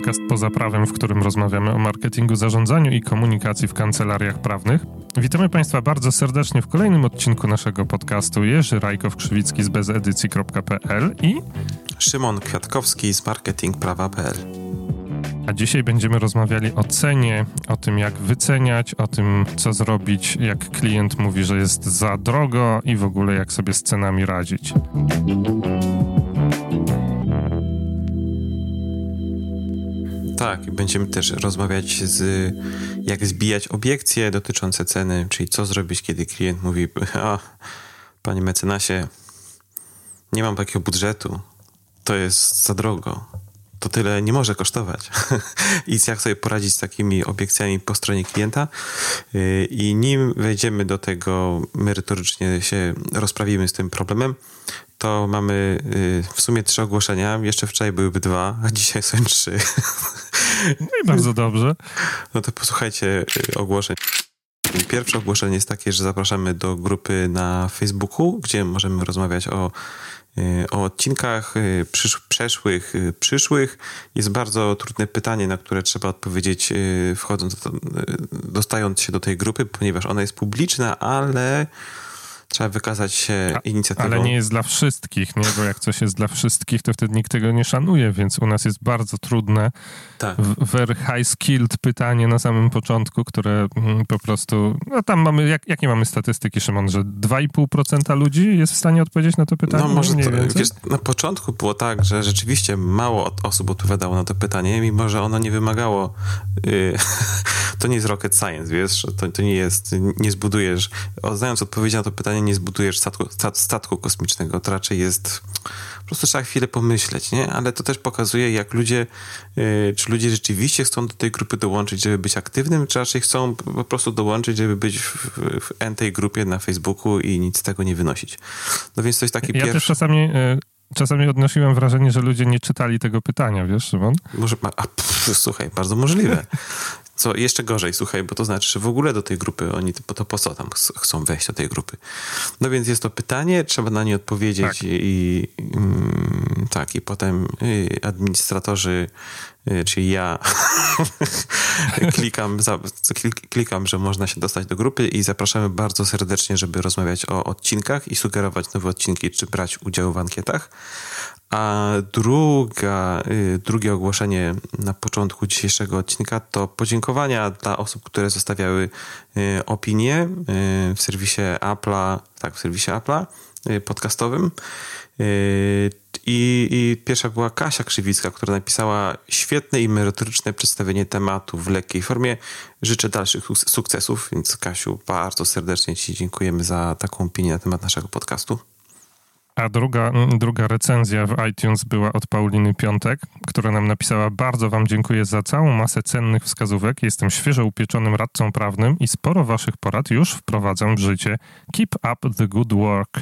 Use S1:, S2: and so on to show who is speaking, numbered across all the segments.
S1: podcast Poza Prawem, w którym rozmawiamy o marketingu, zarządzaniu i komunikacji w kancelariach prawnych. Witamy Państwa bardzo serdecznie w kolejnym odcinku naszego podcastu. Jerzy Rajkow-Krzywicki z bezedycji.pl i
S2: Szymon Kwiatkowski z marketingprawa.pl.
S1: A dzisiaj będziemy rozmawiali o cenie, o tym jak wyceniać, o tym co zrobić, jak klient mówi, że jest za drogo i w ogóle jak sobie z cenami radzić.
S2: Tak, będziemy też rozmawiać z jak zbijać obiekcje dotyczące ceny, czyli co zrobić, kiedy klient mówi: A, panie mecenasie, nie mam takiego budżetu, to jest za drogo to tyle nie może kosztować. I jak sobie poradzić z takimi obiekcjami po stronie klienta. Y, I nim wejdziemy do tego, merytorycznie się rozprawimy z tym problemem, to mamy y, w sumie trzy ogłoszenia. Jeszcze wczoraj byłyby dwa, a dzisiaj są trzy.
S1: No i bardzo dobrze.
S2: No to posłuchajcie y, ogłoszeń. Pierwsze ogłoszenie jest takie, że zapraszamy do grupy na Facebooku, gdzie możemy rozmawiać o Y, o odcinkach przysz przeszłych, przyszłych. Jest bardzo trudne pytanie, na które trzeba odpowiedzieć wchodząc, dostając się do tej grupy, ponieważ ona jest publiczna, ale trzeba wykazać się inicjatywą.
S1: Ale nie jest dla wszystkich, nie? Bo jak coś jest dla wszystkich, to wtedy nikt tego nie szanuje, więc u nas jest bardzo trudne, tak. very high skilled pytanie na samym początku, które mm, po prostu, no tam mamy, jak, jakie mamy statystyki, Szymon, że 2,5% ludzi jest w stanie odpowiedzieć na to pytanie?
S2: No może to, wiesz, na początku było tak, że rzeczywiście mało osób odpowiadało na to pytanie, mimo że ono nie wymagało, yy, to nie jest rocket science, wiesz, to, to nie jest, nie zbudujesz, znając odpowiedź na to pytanie, nie zbudujesz statku, statku kosmicznego, to raczej jest po prostu trzeba chwilę pomyśleć, nie? Ale to też pokazuje, jak ludzie, yy, czy ludzie rzeczywiście chcą do tej grupy dołączyć, żeby być aktywnym, czy raczej chcą po prostu dołączyć, żeby być w, w tej grupie na Facebooku i nic z tego nie wynosić. No więc to jest taki
S1: ja
S2: pierwszy...
S1: Ja też czasami... Czasami odnosiłem wrażenie, że ludzie nie czytali tego pytania, wiesz, Szymon?
S2: Może, a, pff, słuchaj, bardzo możliwe. Co jeszcze gorzej, słuchaj, bo to znaczy, że w ogóle do tej grupy oni, to, to po co tam chcą wejść do tej grupy? No więc jest to pytanie, trzeba na nie odpowiedzieć tak. i, i mm, tak, i potem y, administratorzy, czyli ja klikam, za, klikam, że można się dostać do grupy i zapraszamy bardzo serdecznie, żeby rozmawiać o odcinkach i sugerować nowe odcinki, czy brać udział w ankietach. A druga, y, drugie ogłoszenie na początku dzisiejszego odcinka to podziękowania dla osób, które zostawiały y, opinie y, w serwisie Apple'a, tak, w serwisie Apple'a podcastowym. I, I, pierwsza była Kasia Krzywicka, która napisała świetne i merytoryczne przedstawienie tematu w lekkiej formie. Życzę dalszych sukcesów, więc Kasiu, bardzo serdecznie Ci dziękujemy za taką opinię na temat naszego podcastu.
S1: A druga, druga recenzja w iTunes była od Pauliny Piątek, która nam napisała: Bardzo Wam dziękuję za całą masę cennych wskazówek. Jestem świeżo upieczonym radcą prawnym i sporo Waszych porad już wprowadzam w życie. Keep up the good work.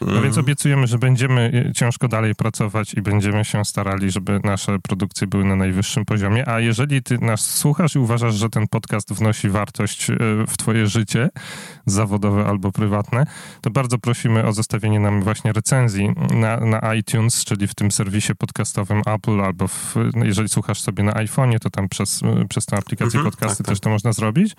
S1: No więc mhm. obiecujemy, że będziemy e, ciężko dalej pracować i będziemy się starali, żeby nasze produkcje były na najwyższym poziomie. A jeżeli ty nas słuchasz i uważasz, że ten podcast wnosi wartość e, w twoje życie zawodowe albo prywatne, to bardzo prosimy o zostawienie nam właśnie recenzji na, na iTunes, czyli w tym serwisie podcastowym Apple, albo w, jeżeli słuchasz sobie na iPhone'ie, to tam przez, przez tę aplikację mhm, podcasty tak, tak. też to można zrobić.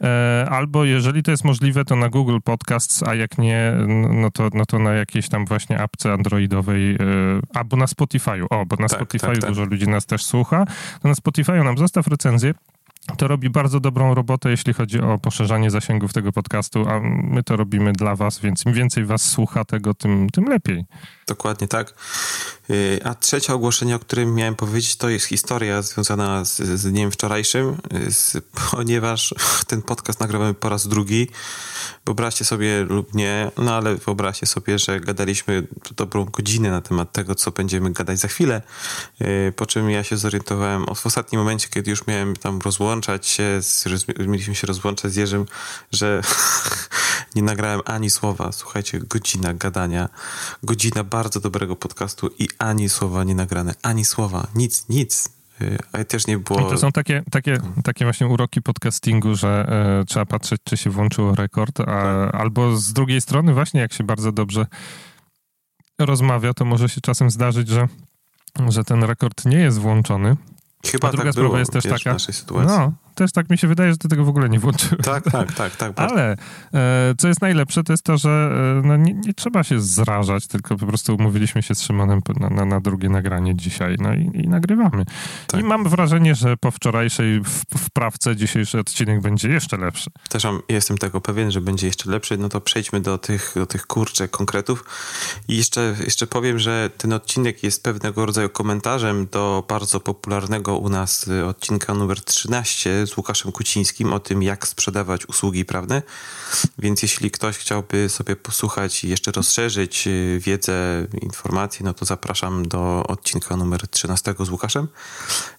S1: E, albo jeżeli to jest możliwe, to na Google Podcasts, a jak nie, no to, no to na jakiejś tam właśnie apce androidowej, yy, albo na Spotify'u. O, bo na tak, Spotify'u tak, tak. dużo ludzi nas też słucha. To na Spotify'u nam zostaw recenzję to robi bardzo dobrą robotę, jeśli chodzi o poszerzanie zasięgów tego podcastu, a my to robimy dla was, więc im więcej was słucha tego, tym, tym lepiej.
S2: Dokładnie tak. Y, a trzecie ogłoszenie, o którym miałem powiedzieć, to jest historia związana z, z dniem wczorajszym, z, ponieważ ten podcast nagrywamy po raz drugi. Wyobraźcie sobie lub nie, no ale wyobraźcie sobie, że gadaliśmy dobrą godzinę na temat tego, co będziemy gadać za chwilę, y, po czym ja się zorientowałem w ostatnim momencie, kiedy już miałem tam rozłączać się, z, mieliśmy się rozłączać z Jerzym, że nie nagrałem ani słowa. Słuchajcie, godzina gadania, godzina bardzo dobrego podcastu i ani słowa nie nagrane, ani słowa, nic, nic. Y, ale też nie było.
S1: I to są takie, takie, takie właśnie uroki podcastingu, że e, trzeba patrzeć, czy się włączył rekord, a, tak. albo z drugiej strony, właśnie jak się bardzo dobrze rozmawia, to może się czasem zdarzyć, że, że ten rekord nie jest włączony
S2: Chyba
S1: A druga
S2: tak
S1: sprawa
S2: było,
S1: jest też
S2: wiesz,
S1: taka.
S2: w naszej sytuacji.
S1: No, też tak mi się wydaje, że ty tego w ogóle nie włączyłeś.
S2: Tak, tak, tak, tak.
S1: Ale e, co jest najlepsze, to jest to, że e, no, nie, nie trzeba się zrażać, tylko po prostu umówiliśmy się z Szymonem na, na, na drugie nagranie dzisiaj, no i, i nagrywamy.
S2: Tak.
S1: I mam wrażenie, że po wczorajszej wprawce dzisiejszy odcinek będzie jeszcze lepszy.
S2: Też mam, jestem tego pewien, że będzie jeszcze lepszy. No to przejdźmy do tych, do tych kurczę konkretów. I jeszcze, jeszcze powiem, że ten odcinek jest pewnego rodzaju komentarzem do bardzo popularnego u nas odcinka numer 13 z Łukaszem Kucińskim o tym, jak sprzedawać usługi prawne. Więc jeśli ktoś chciałby sobie posłuchać i jeszcze rozszerzyć y, wiedzę, informacje, no to zapraszam do odcinka numer 13 z Łukaszem.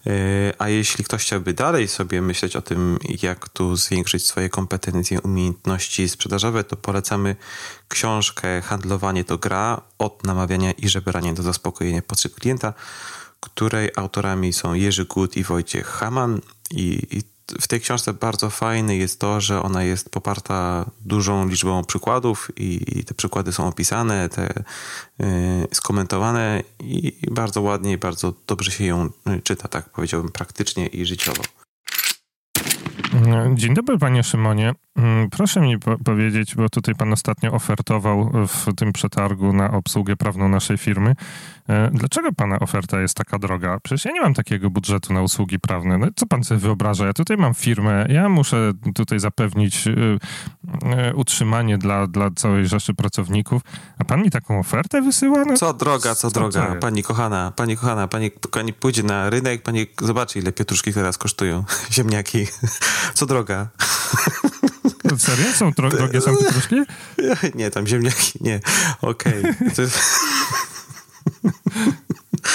S2: Y, A jeśli ktoś chciałby dalej sobie myśleć o tym, jak tu zwiększyć swoje kompetencje, umiejętności sprzedażowe, to polecamy książkę Handlowanie to gra od namawiania i żebrania do zaspokojenia potrzeb klienta, której autorami są Jerzy Gut i Wojciech Haman. I, i w tej książce bardzo fajne jest to, że ona jest poparta dużą liczbą przykładów i, i te przykłady są opisane, te y, skomentowane i, i bardzo ładnie i bardzo dobrze się ją y, czyta, tak powiedziałbym, praktycznie i życiowo.
S1: Dzień dobry, panie Szymonie. Mm, Proszę mi po- powiedzieć, bo tutaj pan ostatnio ofertował w tym przetargu na obsługę prawną naszej firmy. E, Dlaczego pana oferta jest taka droga? Przecież ja nie mam takiego budżetu na usługi prawne. No, co pan sobie wyobraża? Ja tutaj mam firmę, ja muszę tutaj zapewnić y, utrzymanie dla, dla całej rzeszy pracowników, a pan mi taką ofertę wysyła? No,
S2: Co droga, co
S1: Co
S2: droga,
S1: jest?
S2: pani kochana, pani kochana, pani, pani pójdzie na rynek, pani zobaczy, ile pietruszki teraz kosztują, ziemniaki. Co droga?
S1: Serio? Są dro- drogie są pietruszki?
S2: Nie, tam ziemniaki, nie. Okej. Jest-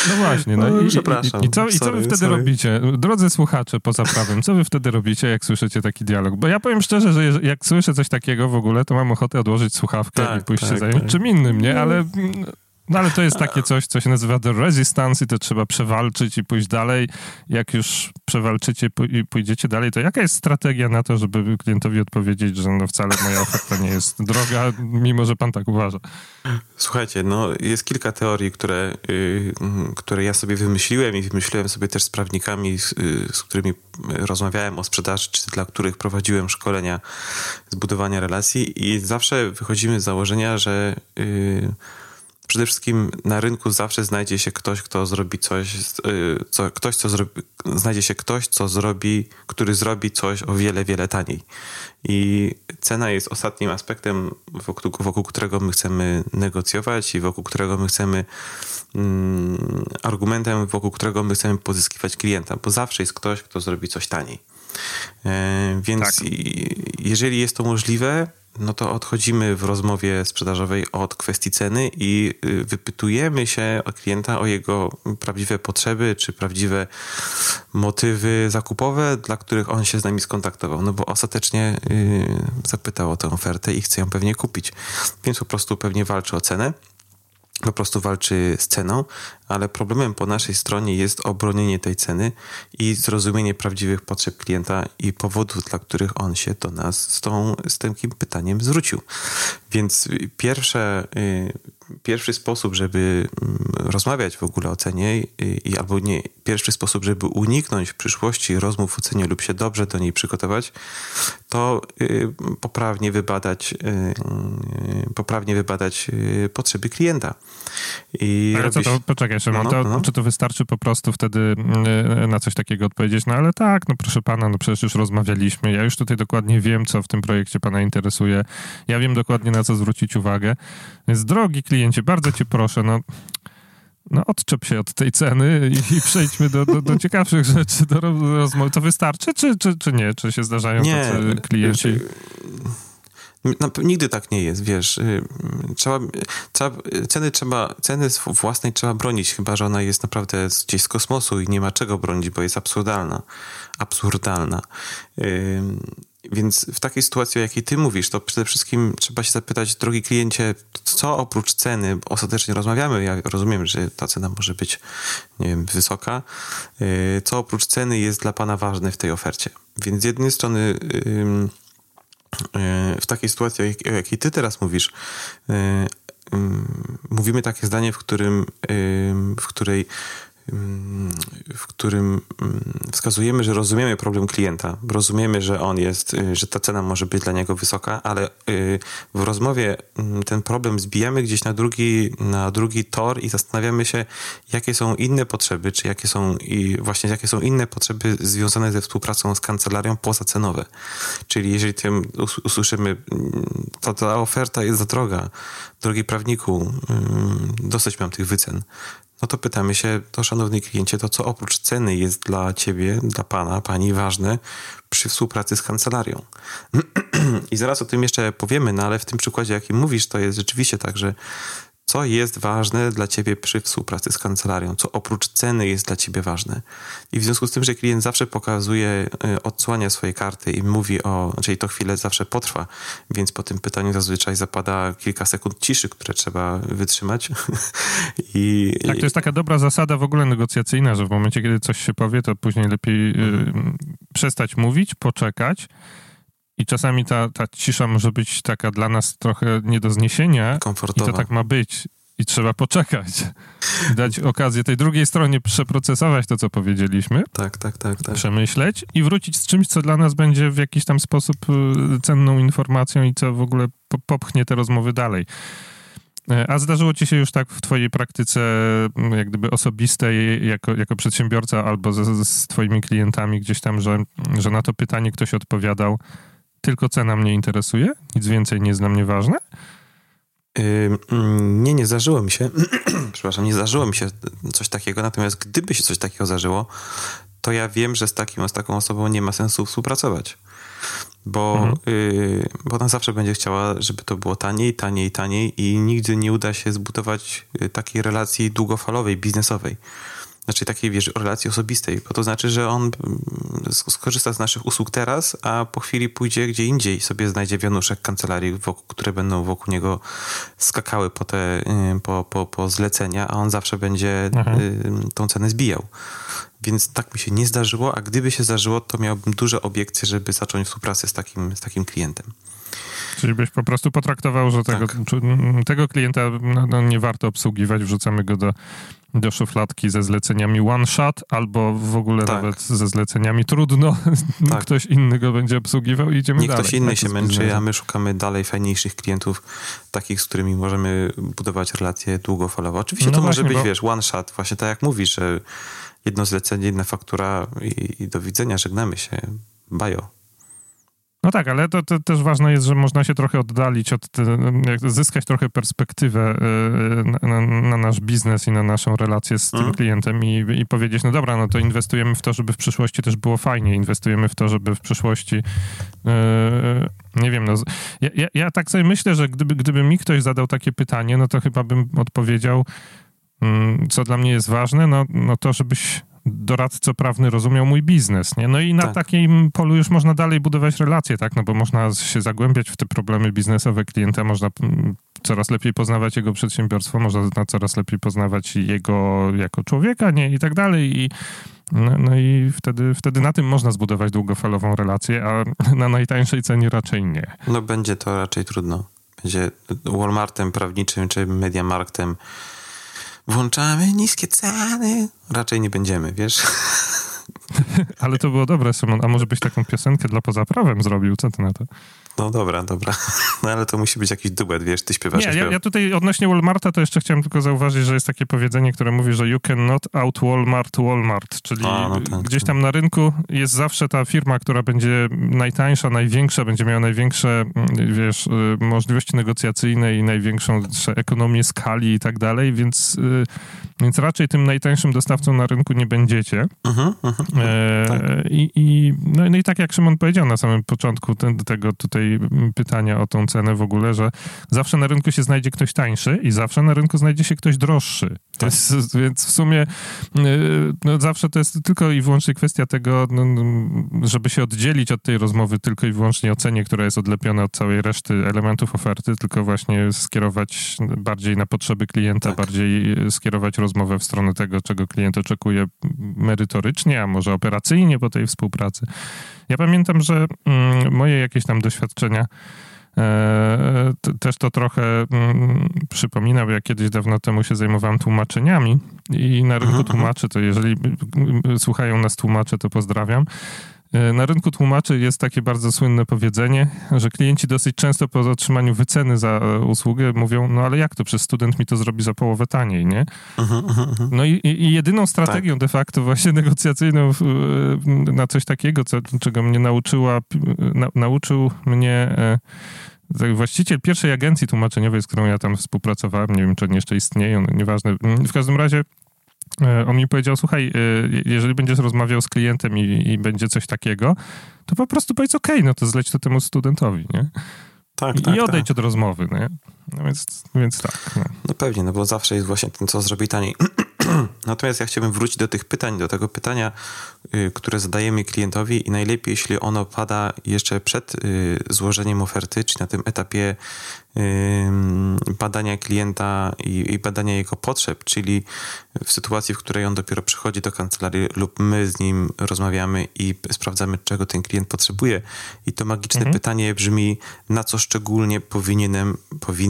S1: No właśnie, no
S2: No,
S1: i,
S2: przepraszam.
S1: i, i, co, i co wy
S2: Sorry,
S1: wtedy
S2: sorry.
S1: robicie? Drodzy słuchacze poza prawem, co wy wtedy robicie, jak słyszycie taki dialog? Bo ja powiem szczerze, że jak słyszę coś takiego w ogóle, to mam ochotę odłożyć słuchawkę
S2: Tak,
S1: i pójść się
S2: tak,
S1: zająć
S2: tak.
S1: czym innym, nie? Ale, no, ale to jest takie coś, co się nazywa the resistance i to trzeba przewalczyć i pójść dalej. Jak już przewalczycie i pójdziecie dalej, to jaka jest strategia na to, żeby klientowi odpowiedzieć, że no wcale moja oferta nie jest droga, mimo że pan tak uważa?
S2: Słuchajcie, no jest kilka teorii, które, y, mm, które ja sobie wymyśliłem i wymyśliłem sobie też z prawnikami, z, y, z którymi rozmawiałem o sprzedaży, czy dla których prowadziłem szkolenia z budowania relacji i zawsze wychodzimy z założenia, że y, przede wszystkim na rynku zawsze znajdzie się ktoś, kto zrobi coś, y, co, ktoś, co zrobi, znajdzie się ktoś, co zrobi, który zrobi coś o wiele, wiele taniej. I cena jest ostatnim aspektem, wokół, wokół którego my chcemy negocjować i wokół którego my chcemy mm, argumentem, wokół którego my chcemy pozyskiwać klienta, bo zawsze jest ktoś, kto zrobi coś taniej. E, więc
S1: Tak.
S2: jeżeli jest to możliwe, no to odchodzimy w rozmowie sprzedażowej od kwestii ceny i y, wypytujemy się od klienta o jego prawdziwe potrzeby czy prawdziwe motywy zakupowe, dla których on się z nami skontaktował. No bo ostatecznie y, zapytał o tę ofertę i chce ją pewnie kupić. Więc po prostu pewnie walczy o cenę po prostu walczy z ceną, ale problemem po naszej stronie jest obronienie tej ceny i zrozumienie prawdziwych potrzeb klienta i powodów, dla których on się do nas z, tą, z takim pytaniem zwrócił. Więc y, pierwsze, y, pierwszy sposób, żeby mm, rozmawiać w ogóle o cenie, y, i albo nie, pierwszy sposób, żeby uniknąć w przyszłości rozmów o cenie lub się dobrze do niej przygotować, to poprawnie wybadać, poprawnie wybadać potrzeby klienta. I
S1: Ale co
S2: robić-
S1: to, poczekaj Szymon,
S2: No,
S1: to,
S2: no, no.
S1: czy to wystarczy po prostu wtedy mm, na coś takiego odpowiedzieć? No ale tak, no proszę pana, no przecież już rozmawialiśmy, ja już tutaj dokładnie wiem, co w tym projekcie pana interesuje, ja wiem dokładnie na co zwrócić uwagę, więc drogi kliencie, bardzo cię proszę, no... No odczep się od tej ceny i, i przejdźmy do, do, do ciekawszych rzeczy, do ro- rozmowy. To wystarczy, czy, czy, czy nie? Czy się zdarzają tacy klienci?
S2: wiesz, Na, nigdy tak nie jest, wiesz. y, Trzeba, trzeba, ceny, trzeba, ceny własnej trzeba bronić, chyba że ona jest naprawdę gdzieś z kosmosu i nie ma czego bronić, bo jest absurdalna. Absurdalna. Więc w takiej sytuacji, o jakiej ty mówisz, to przede wszystkim trzeba się zapytać, drogi kliencie, co oprócz ceny, ostatecznie rozmawiamy, ja rozumiem, że ta cena może być, nie wiem, wysoka, y, co oprócz ceny jest dla pana ważne w tej ofercie. Więc z jednej strony ym, y, w takiej sytuacji, o jak- o jakiej ty teraz mówisz, ym, mówimy takie zdanie, w którym, ym, w której w którym wskazujemy, że rozumiemy problem klienta, rozumiemy, że on jest, y, że ta cena może być dla niego wysoka, ale y, w rozmowie ten problem zbijamy gdzieś na drugi, na drugi tor i zastanawiamy się, jakie są inne potrzeby, czy jakie są i właśnie jakie są inne potrzeby związane ze współpracą z kancelarią pozacenowe. Czyli jeżeli tym usłyszymy, to ta oferta jest za droga, drogi prawniku, dosyć mam tych wycen, no to pytamy się, to szanowny kliencie, to co oprócz ceny jest dla ciebie, dla pana, pani ważne przy współpracy z kancelarią? I zaraz o tym jeszcze powiemy, no ale w tym przykładzie, jaki mówisz, to jest rzeczywiście tak, że co jest ważne dla ciebie przy współpracy z kancelarią, co oprócz ceny jest dla ciebie ważne. I w związku z tym, że klient zawsze pokazuje, y, odsłania swoje karty i mówi o, czyli to chwilę zawsze potrwa, więc po tym pytaniu zazwyczaj zapada kilka sekund ciszy, które trzeba wytrzymać.
S1: I, tak, to jest taka dobra zasada w ogóle negocjacyjna, że w momencie, kiedy coś się powie, to później lepiej y, przestać mówić, poczekać i czasami ta, ta cisza może być taka dla nas trochę nie do zniesienia.
S2: Komfortowa.
S1: I to tak ma być. I trzeba poczekać. Dać okazję tej drugiej stronie przeprocesować to, co powiedzieliśmy.
S2: Tak, tak, tak, tak.
S1: Przemyśleć i wrócić z czymś, co dla nas będzie w jakiś tam sposób y, cenną informacją i co w ogóle popchnie te rozmowy dalej. E, a zdarzyło ci się już tak w twojej praktyce, jak gdyby osobistej, jako, jako przedsiębiorca albo z, z twoimi klientami gdzieś tam, że, że na to pytanie ktoś odpowiadał, tylko cena mnie interesuje, nic więcej nie jest dla mnie ważne?
S2: nie, nie zdarzyło mi się, przepraszam, nie zdarzyło mi się coś takiego, natomiast gdyby się coś takiego zdarzyło, to ja wiem, że z, takim, z taką osobą nie ma sensu współpracować. Bo, mhm. y, bo ona zawsze będzie chciała, żeby to było taniej, taniej, taniej i nigdy nie uda się zbudować y, takiej relacji długofalowej, biznesowej znaczy takiej, wiesz, relacji osobistej, bo to znaczy, że on mm, skorzysta z naszych usług teraz, a po chwili pójdzie gdzie indziej i sobie znajdzie wianuszek kancelarii, wokół, które będą wokół niego skakały po te, y, po, po, po zlecenia, a on zawsze będzie mhm. Y, tą cenę zbijał. Więc tak mi się nie zdarzyło, a gdyby się zdarzyło, to miałbym duże obiekcje, żeby zacząć współpracę z takim, z takim klientem.
S1: Czyli byś po prostu potraktował, że tego, tak. tego klienta no, no, nie warto obsługiwać, wrzucamy go do, do szufladki ze zleceniami one shot, albo w ogóle tak. nawet ze zleceniami trudno. Tak. Ktoś inny go będzie obsługiwał i idziemy
S2: Niech
S1: dalej.
S2: ktoś inny tak się męczy, a my szukamy dalej fajniejszych klientów, takich, z którymi możemy budować relacje długofalowe. Oczywiście no to właśnie, może być, bo... wiesz, one shot, właśnie tak jak mówisz, że jedno zlecenie, jedna faktura i, i do widzenia, żegnamy się. Bajo.
S1: No tak, ale to, to, też ważne jest, że można się trochę oddalić od, zyskać trochę perspektywę y, na, na, nasz biznes i na naszą relację z tym mm. klientem i, i powiedzieć, no dobra, no to inwestujemy w to, żeby w przyszłości też było fajnie, inwestujemy w to, żeby w przyszłości yy, nie wiem, no, ja, ja, ja, tak sobie myślę, że gdyby, gdyby mi ktoś zadał takie pytanie, no to chyba bym odpowiedział, mm, co dla mnie jest ważne, no, no to żebyś doradco prawny rozumiał mój biznes, nie? No i na tak. takim polu już można dalej budować relacje, tak? No bo można się zagłębiać w te problemy biznesowe klienta, można mm, coraz lepiej poznawać jego przedsiębiorstwo, można coraz lepiej poznawać jego jako człowieka, nie? I tak dalej i no, no, i wtedy, wtedy na tym można zbudować długofalową relację, a na najtańszej cenie raczej nie.
S2: No będzie to raczej trudno. Będzie Walmartem prawniczym czy Mediamarktem włączamy niskie ceny. Raczej nie będziemy, wiesz?
S1: Ale to było dobre, Simon. A może byś taką piosenkę dla poza prawem zrobił? Co ty na to?
S2: No dobra, dobra. No ale to musi być jakiś duet, wiesz, ty śpiewasz.
S1: Nie, ja, ja, tutaj odnośnie Walmarta to jeszcze chciałem tylko zauważyć, że jest takie powiedzenie, które mówi, że you cannot out Walmart Walmart, czyli A, no tak, gdzieś tak. tam na rynku jest zawsze ta firma, która będzie najtańsza, największa, będzie miała największe, mm, wiesz, y, możliwości negocjacyjne i największą ekonomię skali i tak dalej, więc, y, więc raczej tym najtańszym dostawcą na rynku nie będziecie. Uh-huh, uh-huh, e, tak. i, i, no, no, i tak jak Szymon powiedział na samym początku ten, tego tutaj pytania o tą cenę w ogóle, że zawsze na rynku się znajdzie ktoś tańszy i zawsze na rynku znajdzie się ktoś droższy. Tak. Jest, więc w sumie y, no, zawsze to jest tylko i wyłącznie kwestia tego, no, no, żeby się oddzielić od tej rozmowy tylko i wyłącznie o cenie, która jest odlepiona od całej reszty elementów oferty, tylko właśnie skierować bardziej na potrzeby klienta, tak. bardziej skierować rozmowę w stronę tego, czego klient oczekuje merytorycznie, a może operacyjnie po tej współpracy. Ja pamiętam, że mm, moje jakieś tam doświadczenia E, też to trochę mm, przypomina, bo ja kiedyś dawno temu się zajmowałem tłumaczeniami i na rynku mhm, mhm. tłumaczy, to jeżeli słuchają nas tłumacze, to pozdrawiam. E, na rynku tłumaczy jest takie bardzo słynne powiedzenie, że klienci dosyć często po otrzymaniu wyceny za e, usługę mówią, no ale jak to, przez student mi to zrobi za połowę taniej, nie? Mhm, no i, i jedyną strategią tak. de facto właśnie negocjacyjną na coś takiego, co, czego mnie nauczyła, na, nauczył mnie właściciel pierwszej agencji tłumaczeniowej, z którą ja tam współpracowałem, nie wiem, czy oni jeszcze istnieją, no, nieważne. W każdym razie e, on mi powiedział, słuchaj, e, jeżeli będziesz rozmawiał z klientem i, i będzie coś takiego, to po prostu powiedz, okej, okay, no to zleć to temu studentowi, nie? Tak, I, tak, i odejdź tak. od rozmowy, nie? No więc, więc tak.
S2: No. no pewnie, no bo zawsze jest właśnie ten, co zrobi taniej. Natomiast ja chciałbym wrócić do tych pytań, do tego pytania, y, które zadajemy klientowi i najlepiej, jeśli ono pada jeszcze przed y, złożeniem oferty, czy na tym etapie badania klienta i, badania jego potrzeb, czyli w sytuacji, w której on dopiero przychodzi do kancelarii lub my z nim rozmawiamy i sprawdzamy, czego ten klient potrzebuje. I to magiczne mhm. pytanie brzmi, na co szczególnie powinienem,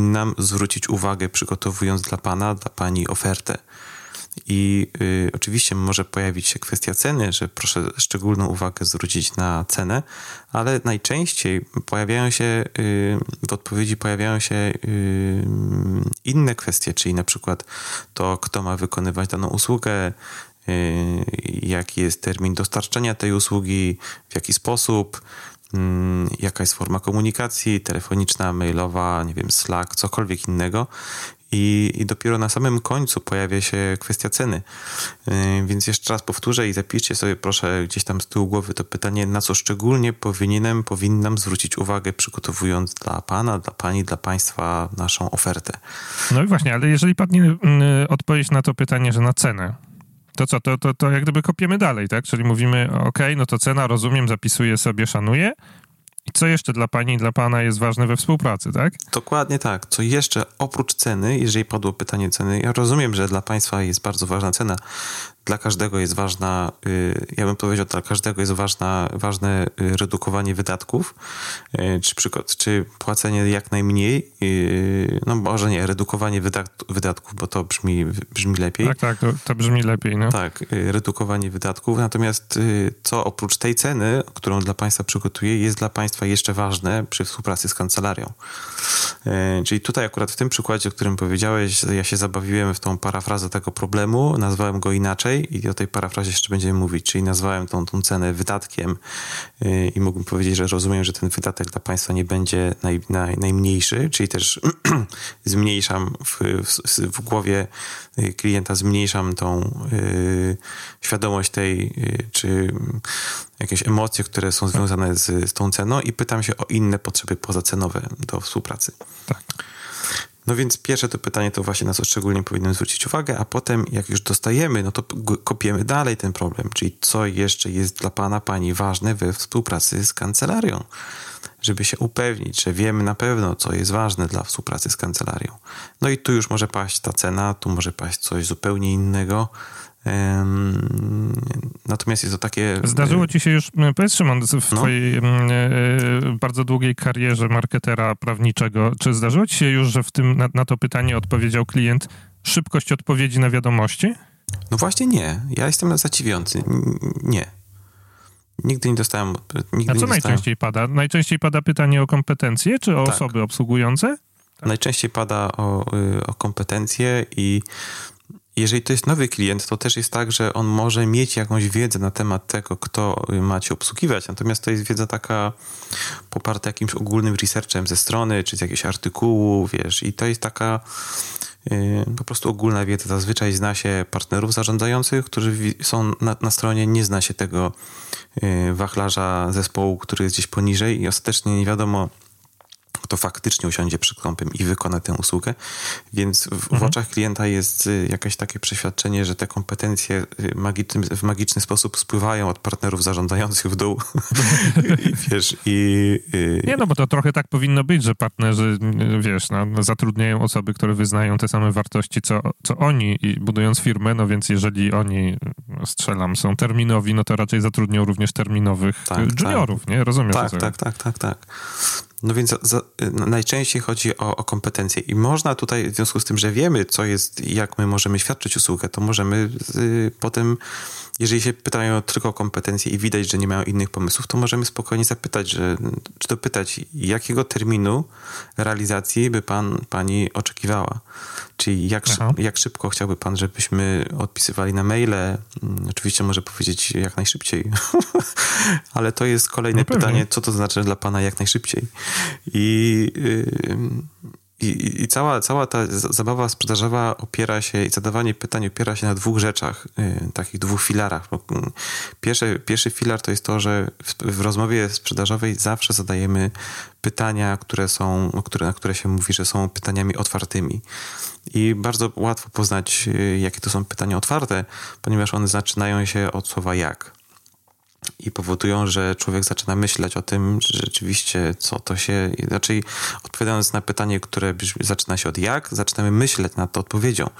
S2: powinnam zwrócić uwagę, przygotowując dla pana, dla pani ofertę. I y, oczywiście może pojawić się kwestia ceny, że proszę szczególną uwagę zwrócić na cenę, ale najczęściej pojawiają się y, w odpowiedzi pojawiają się y, inne kwestie, czyli na przykład to, kto ma wykonywać daną usługę, y, jaki jest termin dostarczenia tej usługi, w jaki sposób, jaka jest forma komunikacji, telefoniczna, mailowa, nie wiem, Slack, cokolwiek innego. I, I, dopiero na samym końcu pojawia się kwestia ceny. Yy, więc jeszcze raz powtórzę i zapiszcie sobie proszę gdzieś tam z tyłu głowy to pytanie, na co szczególnie powinienem, powinnam zwrócić uwagę, przygotowując dla Pana, dla Pani, dla Państwa naszą ofertę.
S1: No i właśnie, ale jeżeli padnie yy, odpowiedź na to pytanie, że na cenę, to co, to, to, to jak gdyby kopiemy dalej, tak? Czyli mówimy, ok, no to cena, rozumiem, zapisuję sobie, szanuję, i co jeszcze dla pani i dla pana jest ważne we współpracy, tak?
S2: Dokładnie tak. Co jeszcze oprócz ceny, jeżeli padło pytanie ceny, ja rozumiem, że dla państwa jest bardzo ważna cena, dla każdego jest ważna, y, ja bym powiedział, dla każdego jest ważna, ważne y, redukowanie wydatków, y, czy przykład, czy płacenie jak najmniej, no może nie, redukowanie wydatków, bo to brzmi, brzmi lepiej.
S1: Tak, tak, to, to brzmi lepiej, no.
S2: Tak, redukowanie wydatków, natomiast co oprócz tej ceny, którą dla Państwa przygotuję, jest dla Państwa jeszcze ważne przy współpracy z kancelarią. Czyli tutaj akurat w tym przykładzie, o którym powiedziałeś, ja się zabawiłem w tą parafrazę tego problemu, nazwałem go inaczej, i o tej parafrazie jeszcze będziemy mówić, czyli nazwałem tą, tą cenę wydatkiem yy, i mógłbym powiedzieć, że rozumiem, że ten wydatek dla państwa nie będzie naj, naj, najmniejszy, czyli też zmniejszam w, w, w, głowie y, klienta, zmniejszam tą yy, świadomość tej, yy, czy jakieś emocje, które są związane z, z tą ceną i pytam się o inne potrzeby pozacenowe do współpracy. Tak. No więc pierwsze to pytanie to właśnie na co szczególnie powinienem zwrócić uwagę, a potem jak już dostajemy, no to kopiemy dalej ten problem, czyli co jeszcze jest dla pana, pani ważne we współpracy z kancelarią, żeby się upewnić, że wiemy na pewno, co jest ważne dla współpracy z kancelarią. No i tu już może paść ta cena, tu może paść coś zupełnie innego, Natomiast jest to takie.
S1: Zdarzyło ci się już, powiedz Szymon, w no. twojej e, bardzo długiej karierze marketera prawniczego, czy zdarzyło ci się już, że w tym na, na to pytanie odpowiedział klient szybkość odpowiedzi na wiadomości?
S2: No właśnie nie. Ja jestem zadziwiający. Nie. Nigdy nie dostałem. Nigdy
S1: A co
S2: najczęściej
S1: pada? Najczęściej pada pytanie o kompetencje, czy o tak. osoby obsługujące?
S2: Tak. Najczęściej pada o, y, o kompetencje i jeżeli to jest nowy klient, to też jest tak, że on może mieć jakąś wiedzę na temat tego, kto macie obsługiwać. Natomiast to jest wiedza taka poparta jakimś ogólnym researchem ze strony, czy z jakiegoś artykułu, wiesz, i to jest taka yy, po prostu ogólna wiedza. Zazwyczaj zna się partnerów zarządzających, którzy są na, na stronie, nie zna się tego yy, wachlarza zespołu, który jest gdzieś poniżej i ostatecznie nie wiadomo, kto faktycznie usiądzie przed kompem i wykona tę usługę. Więc w, mhm. w oczach klienta jest y, jakieś takie przeświadczenie, że te kompetencje y, magiczny, w magiczny sposób spływają od partnerów zarządzających w dół. I, wiesz, i,
S1: i, Nie, no bo to trochę tak powinno być, że partnerzy, y, wiesz, no, zatrudniają osoby, które wyznają te same wartości, co, co oni, i budując firmę, no więc jeżeli oni, no, strzelam, są terminowi, no to raczej zatrudnią również terminowych tak, juniorów, tak. nie? Rozumiem.
S2: Tak, tak, tak, tak, tak. No więc za, najczęściej chodzi o, o kompetencje. I można tutaj, w związku z tym, że wiemy, co jest, jak my możemy świadczyć usługę, to możemy y, potem, jeżeli się pytają tylko o kompetencje i widać, że nie mają innych pomysłów, to możemy spokojnie zapytać, że, czy dopytać, jakiego terminu realizacji by pan, pani oczekiwała. Czyli jak, jak szybko chciałby pan, żebyśmy odpisywali na maile. Mm, oczywiście może powiedzieć jak najszybciej, ale to jest kolejne no pytanie, co to znaczy dla pana jak najszybciej. I, i, i cała, cała ta zabawa sprzedażowa opiera się, i zadawanie pytań opiera się na dwóch rzeczach, y, takich dwóch filarach. Mm, pierwszy, pierwszy filar to jest to, że w, w rozmowie sprzedażowej zawsze zadajemy pytania, które są, które, na które się mówi, że są pytaniami otwartymi. I bardzo łatwo poznać, y, jakie to są pytania otwarte, ponieważ one zaczynają się od słowa jak i powodują, że człowiek zaczyna myśleć o tym, że rzeczywiście co to się. Raczej odpowiadając na pytanie, które zaczyna się od jak, zaczynamy myśleć nad tą odpowiedzią.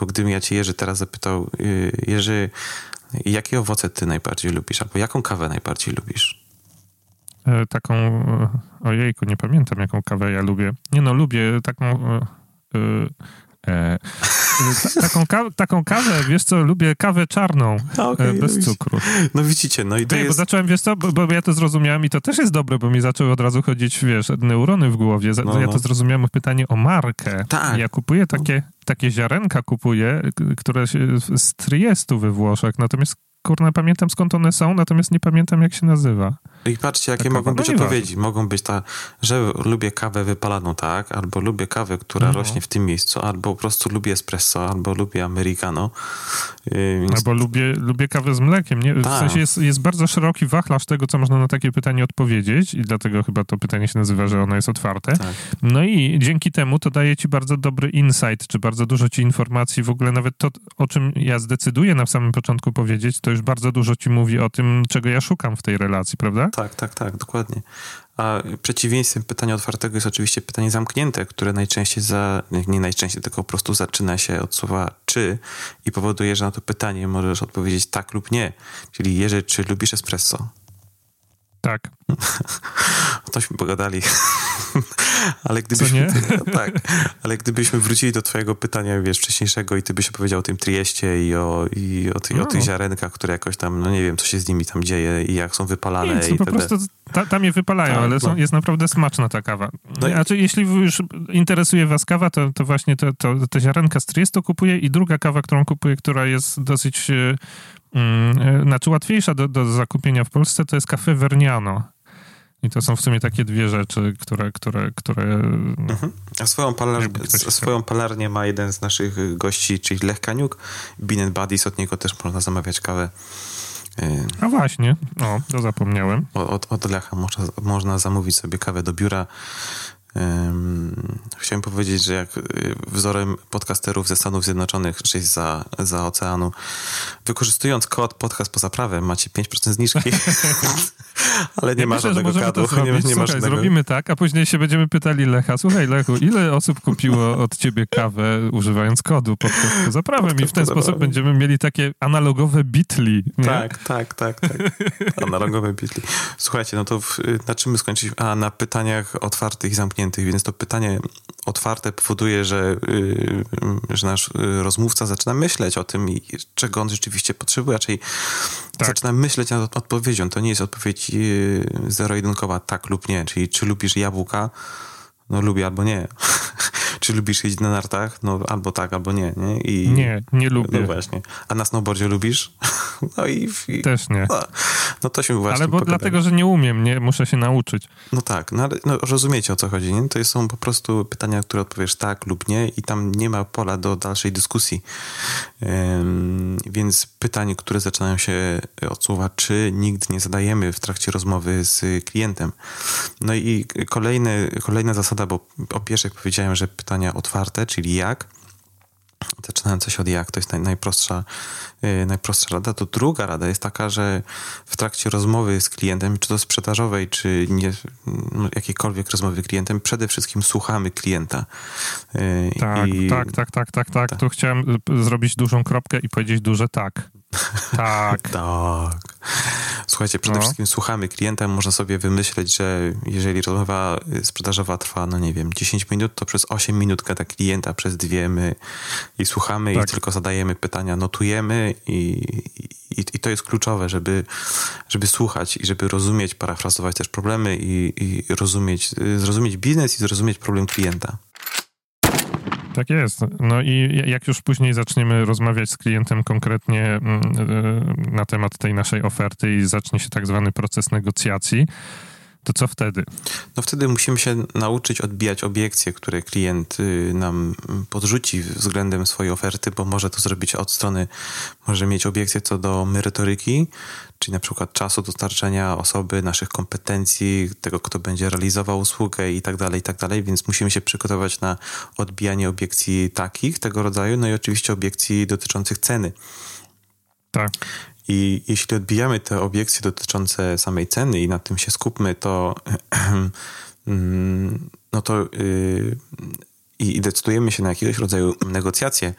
S2: Bo gdybym ja cię Jerzy teraz zapytał, y, Jerzy, jakie owoce ty najbardziej lubisz, albo jaką kawę najbardziej lubisz?
S1: E, taką, e, ojejku, nie pamiętam jaką kawę ja lubię. Nie no, lubię taką. E, taką, ka taką kawę, wiesz co, lubię kawę czarną, okay, e, bez no cukru.
S2: No widzicie, no i to
S1: Nie,
S2: jest...
S1: bo zacząłem, wiesz co, bo, bo, ja to zrozumiałem i to też jest dobre, bo mi zaczęły od razu chodzić, wiesz, neurony w głowie. No, ja no. to zrozumiałem pytanie o markę. Tak. Ja kupuję takie, takie ziarenka, kupuję, które się z Triestu we Włoszech, natomiast kurna, pamiętam skąd one są, natomiast nie pamiętam jak się nazywa.
S2: I patrzcie, jakie Taka mogą być odpowiedzi. Mogą być ta, że lubię kawę wypalaną, tak? Albo lubię kawę, która no. rośnie w tym miejscu, albo po prostu lubię espresso, albo lubię americano.
S1: Yy, więc... Albo lubię, lubię kawę z mlekiem. Nie? W tak. sensie jest, jest bardzo szeroki wachlarz tego, co można na takie pytanie odpowiedzieć i dlatego chyba to pytanie się nazywa, że ono jest otwarte. Tak. No i dzięki temu to daje ci bardzo dobry insight, czy bardzo dużo ci informacji. W ogóle nawet to, o czym ja zdecyduję na samym początku powiedzieć, to już bardzo dużo ci mówi o tym, czego ja szukam w tej relacji, prawda?
S2: Tak, tak, tak, dokładnie. A przeciwieństwem pytania otwartego jest oczywiście pytanie zamknięte, które najczęściej, za, nie najczęściej, tylko po prostu zaczyna się od słowa czy i powoduje, że na to pytanie możesz odpowiedzieć tak lub nie. Czyli Jerzy, czy lubisz espresso?
S1: Tak.
S2: Tośmy pogadali. ale gdybyśmy, tak, ale gdybyśmy wrócili do twojego pytania, wiesz, wcześniejszego i ty byś opowiedział o tym trieście i o, i o, ty, no. o tych ziarenkach, które jakoś tam, no nie wiem, co się z nimi tam dzieje i jak są wypalane Nic,
S1: i po prostu ta, tam je wypalają, tak, ale są, no. jest naprawdę smaczna ta kawa. No znaczy, jeśli już interesuje was kawa, to, to właśnie te, to, te ziarenka z triestu kupuję i druga kawa, którą kupuję, która jest dosyć e, znaczy łatwiejsza do, do zakupienia w Polsce to jest kafe Verniano. I to są w sumie takie dwie rzeczy, które... które, które
S2: mhm. A swoją, palar, swoją palarnię ma jeden z naszych gości, czyli Lech Kaniuk. Bean Buddies, od niego też można zamawiać kawę.
S1: E, A właśnie, o, to zapomniałem.
S2: Od, od Lecha można, można zamówić sobie kawę do biura. Chciałem powiedzieć, że jak y, wzorem podcasterów ze Stanów Zjednoczonych, czy za, za oceanu, wykorzystując kod podcast poza prawem, macie 5% zniżki. Ale nie ja ma myślę, żadnego kodu.
S1: Nie, nie
S2: Słuchaj,
S1: ma żadnego... zrobimy tak, a później się będziemy pytali Lecha, słuchaj Lechu, ile osób kupiło od ciebie kawę używając kodu podcast poza prawem i w ten sposób będziemy mieli takie analogowe bitli. Nie?
S2: Tak, tak, tak, tak. Analogowe bitli. Słuchajcie, no to w, na czym my skończyliśmy? A, na pytaniach otwartych i zamkniętych zamkniętych, więc to pytanie otwarte powoduje, że, yy, że nasz y, rozmówca zaczyna myśleć o tym, czego on rzeczywiście potrzebuje, raczej tak. zaczyna myśleć nad odpowiedzią. To nie jest odpowiedź yy, zero-jedynkowa tak lub nie, czyli czy lubisz jabłka, no lubię albo nie. Czy lubisz jeździć na nartach? No albo tak, albo nie. Nie,
S1: I, nie, nie lubię.
S2: No właśnie. A na snowboardzie lubisz?
S1: No i... i Też nie.
S2: No, no to się właśnie
S1: Ale bo dlatego, że nie umiem, nie? Muszę się nauczyć.
S2: No tak, no, ale, no rozumiecie o co chodzi, nie? To są po prostu pytania, które odpowiesz tak lub nie i tam nie ma pola do dalszej dyskusji. Um, więc pytań, które zaczynają się od słowa czy, nigdy nie zadajemy w trakcie rozmowy z klientem. No i kolejny, kolejna zasada, bo o pierwszych powiedziałem, że pytania otwarte, czyli jak, zaczynające się od jak, to jest naj, najprostsza, yy, najprostsza rada, to druga rada jest taka, że w trakcie rozmowy z klientem, czy to sprzedażowej, czy nie, no, jakiejkolwiek rozmowy z klientem, przede wszystkim słuchamy klienta.
S1: Yy, tak, i... tak, tak, tak, tak, tak, tak. Tu chciałem zrobić dużą kropkę i powiedzieć duże tak. Tak.
S2: tak. Słuchajcie, przede no. wszystkim słuchamy klienta. Można sobie wymyśleć, że jeżeli rozmowa sprzedażowa trwa, no nie wiem, 10 minut, to przez 8 minut gada klienta, przez dwie my i słuchamy tak. i tylko zadajemy pytania, notujemy i, i, i, to jest kluczowe, żeby, żeby słuchać i żeby rozumieć, parafrazować też problemy i, i rozumieć, zrozumieć biznes i zrozumieć problem klienta.
S1: Tak jest. No i jak już później zaczniemy rozmawiać z klientem konkretnie mm, e, na temat tej naszej oferty i zacznie się tak zwany proces negocjacji, to co wtedy?
S2: No wtedy musimy się nauczyć odbijać obiekcje, które klient y, nam podrzuci względem swojej oferty, bo może to zrobić od strony, może mieć obiekcje co do merytoryki, czyli na przykład czasu dostarczenia osoby, naszych kompetencji, tego, kto będzie realizował usługę i tak dalej, i tak dalej, więc musimy się przygotować na odbijanie obiekcji takich, tego rodzaju, no i oczywiście obiekcji dotyczących ceny.
S1: Tak.
S2: I jeśli odbijamy te obiekcje dotyczące samej ceny i na tym się skupmy, to mm, no to yy, i decydujemy się na jakiegoś rodzaju negocjacje,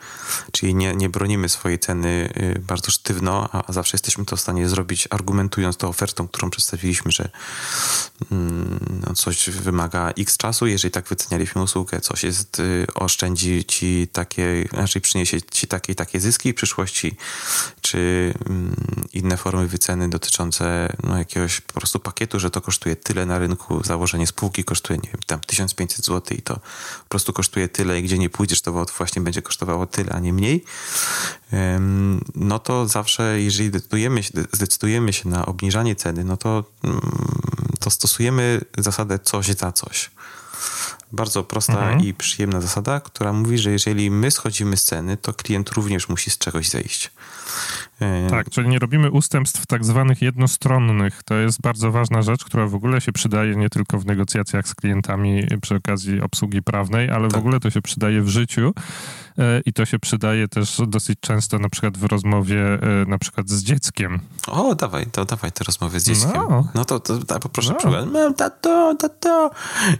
S2: czyli nie, nie bronimy swojej ceny y, bardzo sztywno, a zawsze jesteśmy to w stanie zrobić, argumentując tą ofertą, którą przedstawiliśmy, że mm, no, coś wymaga x czasu, jeżeli tak wycenialiśmy usługę, coś jest, y, oszczędzi ci takie, znaczy przyniesie ci takie i takie zyski w przyszłości, czy mm, inne formy wyceny dotyczące no, jakiegoś po prostu pakietu, że to kosztuje tyle na rynku, założenie spółki kosztuje, nie wiem, tam 1500 zł i to po prostu kosztuje kosztuje tyle i gdzie nie pójdziesz, to właśnie będzie kosztowało tyle, a nie mniej, no to zawsze, jeżeli decydujemy się, zdecydujemy się na obniżanie ceny, no to, mm, to stosujemy zasadę coś za coś. Bardzo prosta mhm. i przyjemna zasada, która mówi, że jeżeli my schodzimy z ceny, to klient również musi z czegoś zejść.
S1: E, tak, czyli nie robimy ustępstw tak zwanych jednostronnych. To jest bardzo ważna rzecz, która w ogóle się przydaje nie tylko w negocjacjach z klientami przy okazji obsługi prawnej, ale tak. w ogóle to się przydaje w życiu i to się przydaje też dosyć często na przykład w rozmowie e, na przykład z dzieckiem.
S2: O, dawaj, to dawaj te rozmowy z dzieckiem. No, no to, to, to poproszę no. przykład. Mam tato, tato,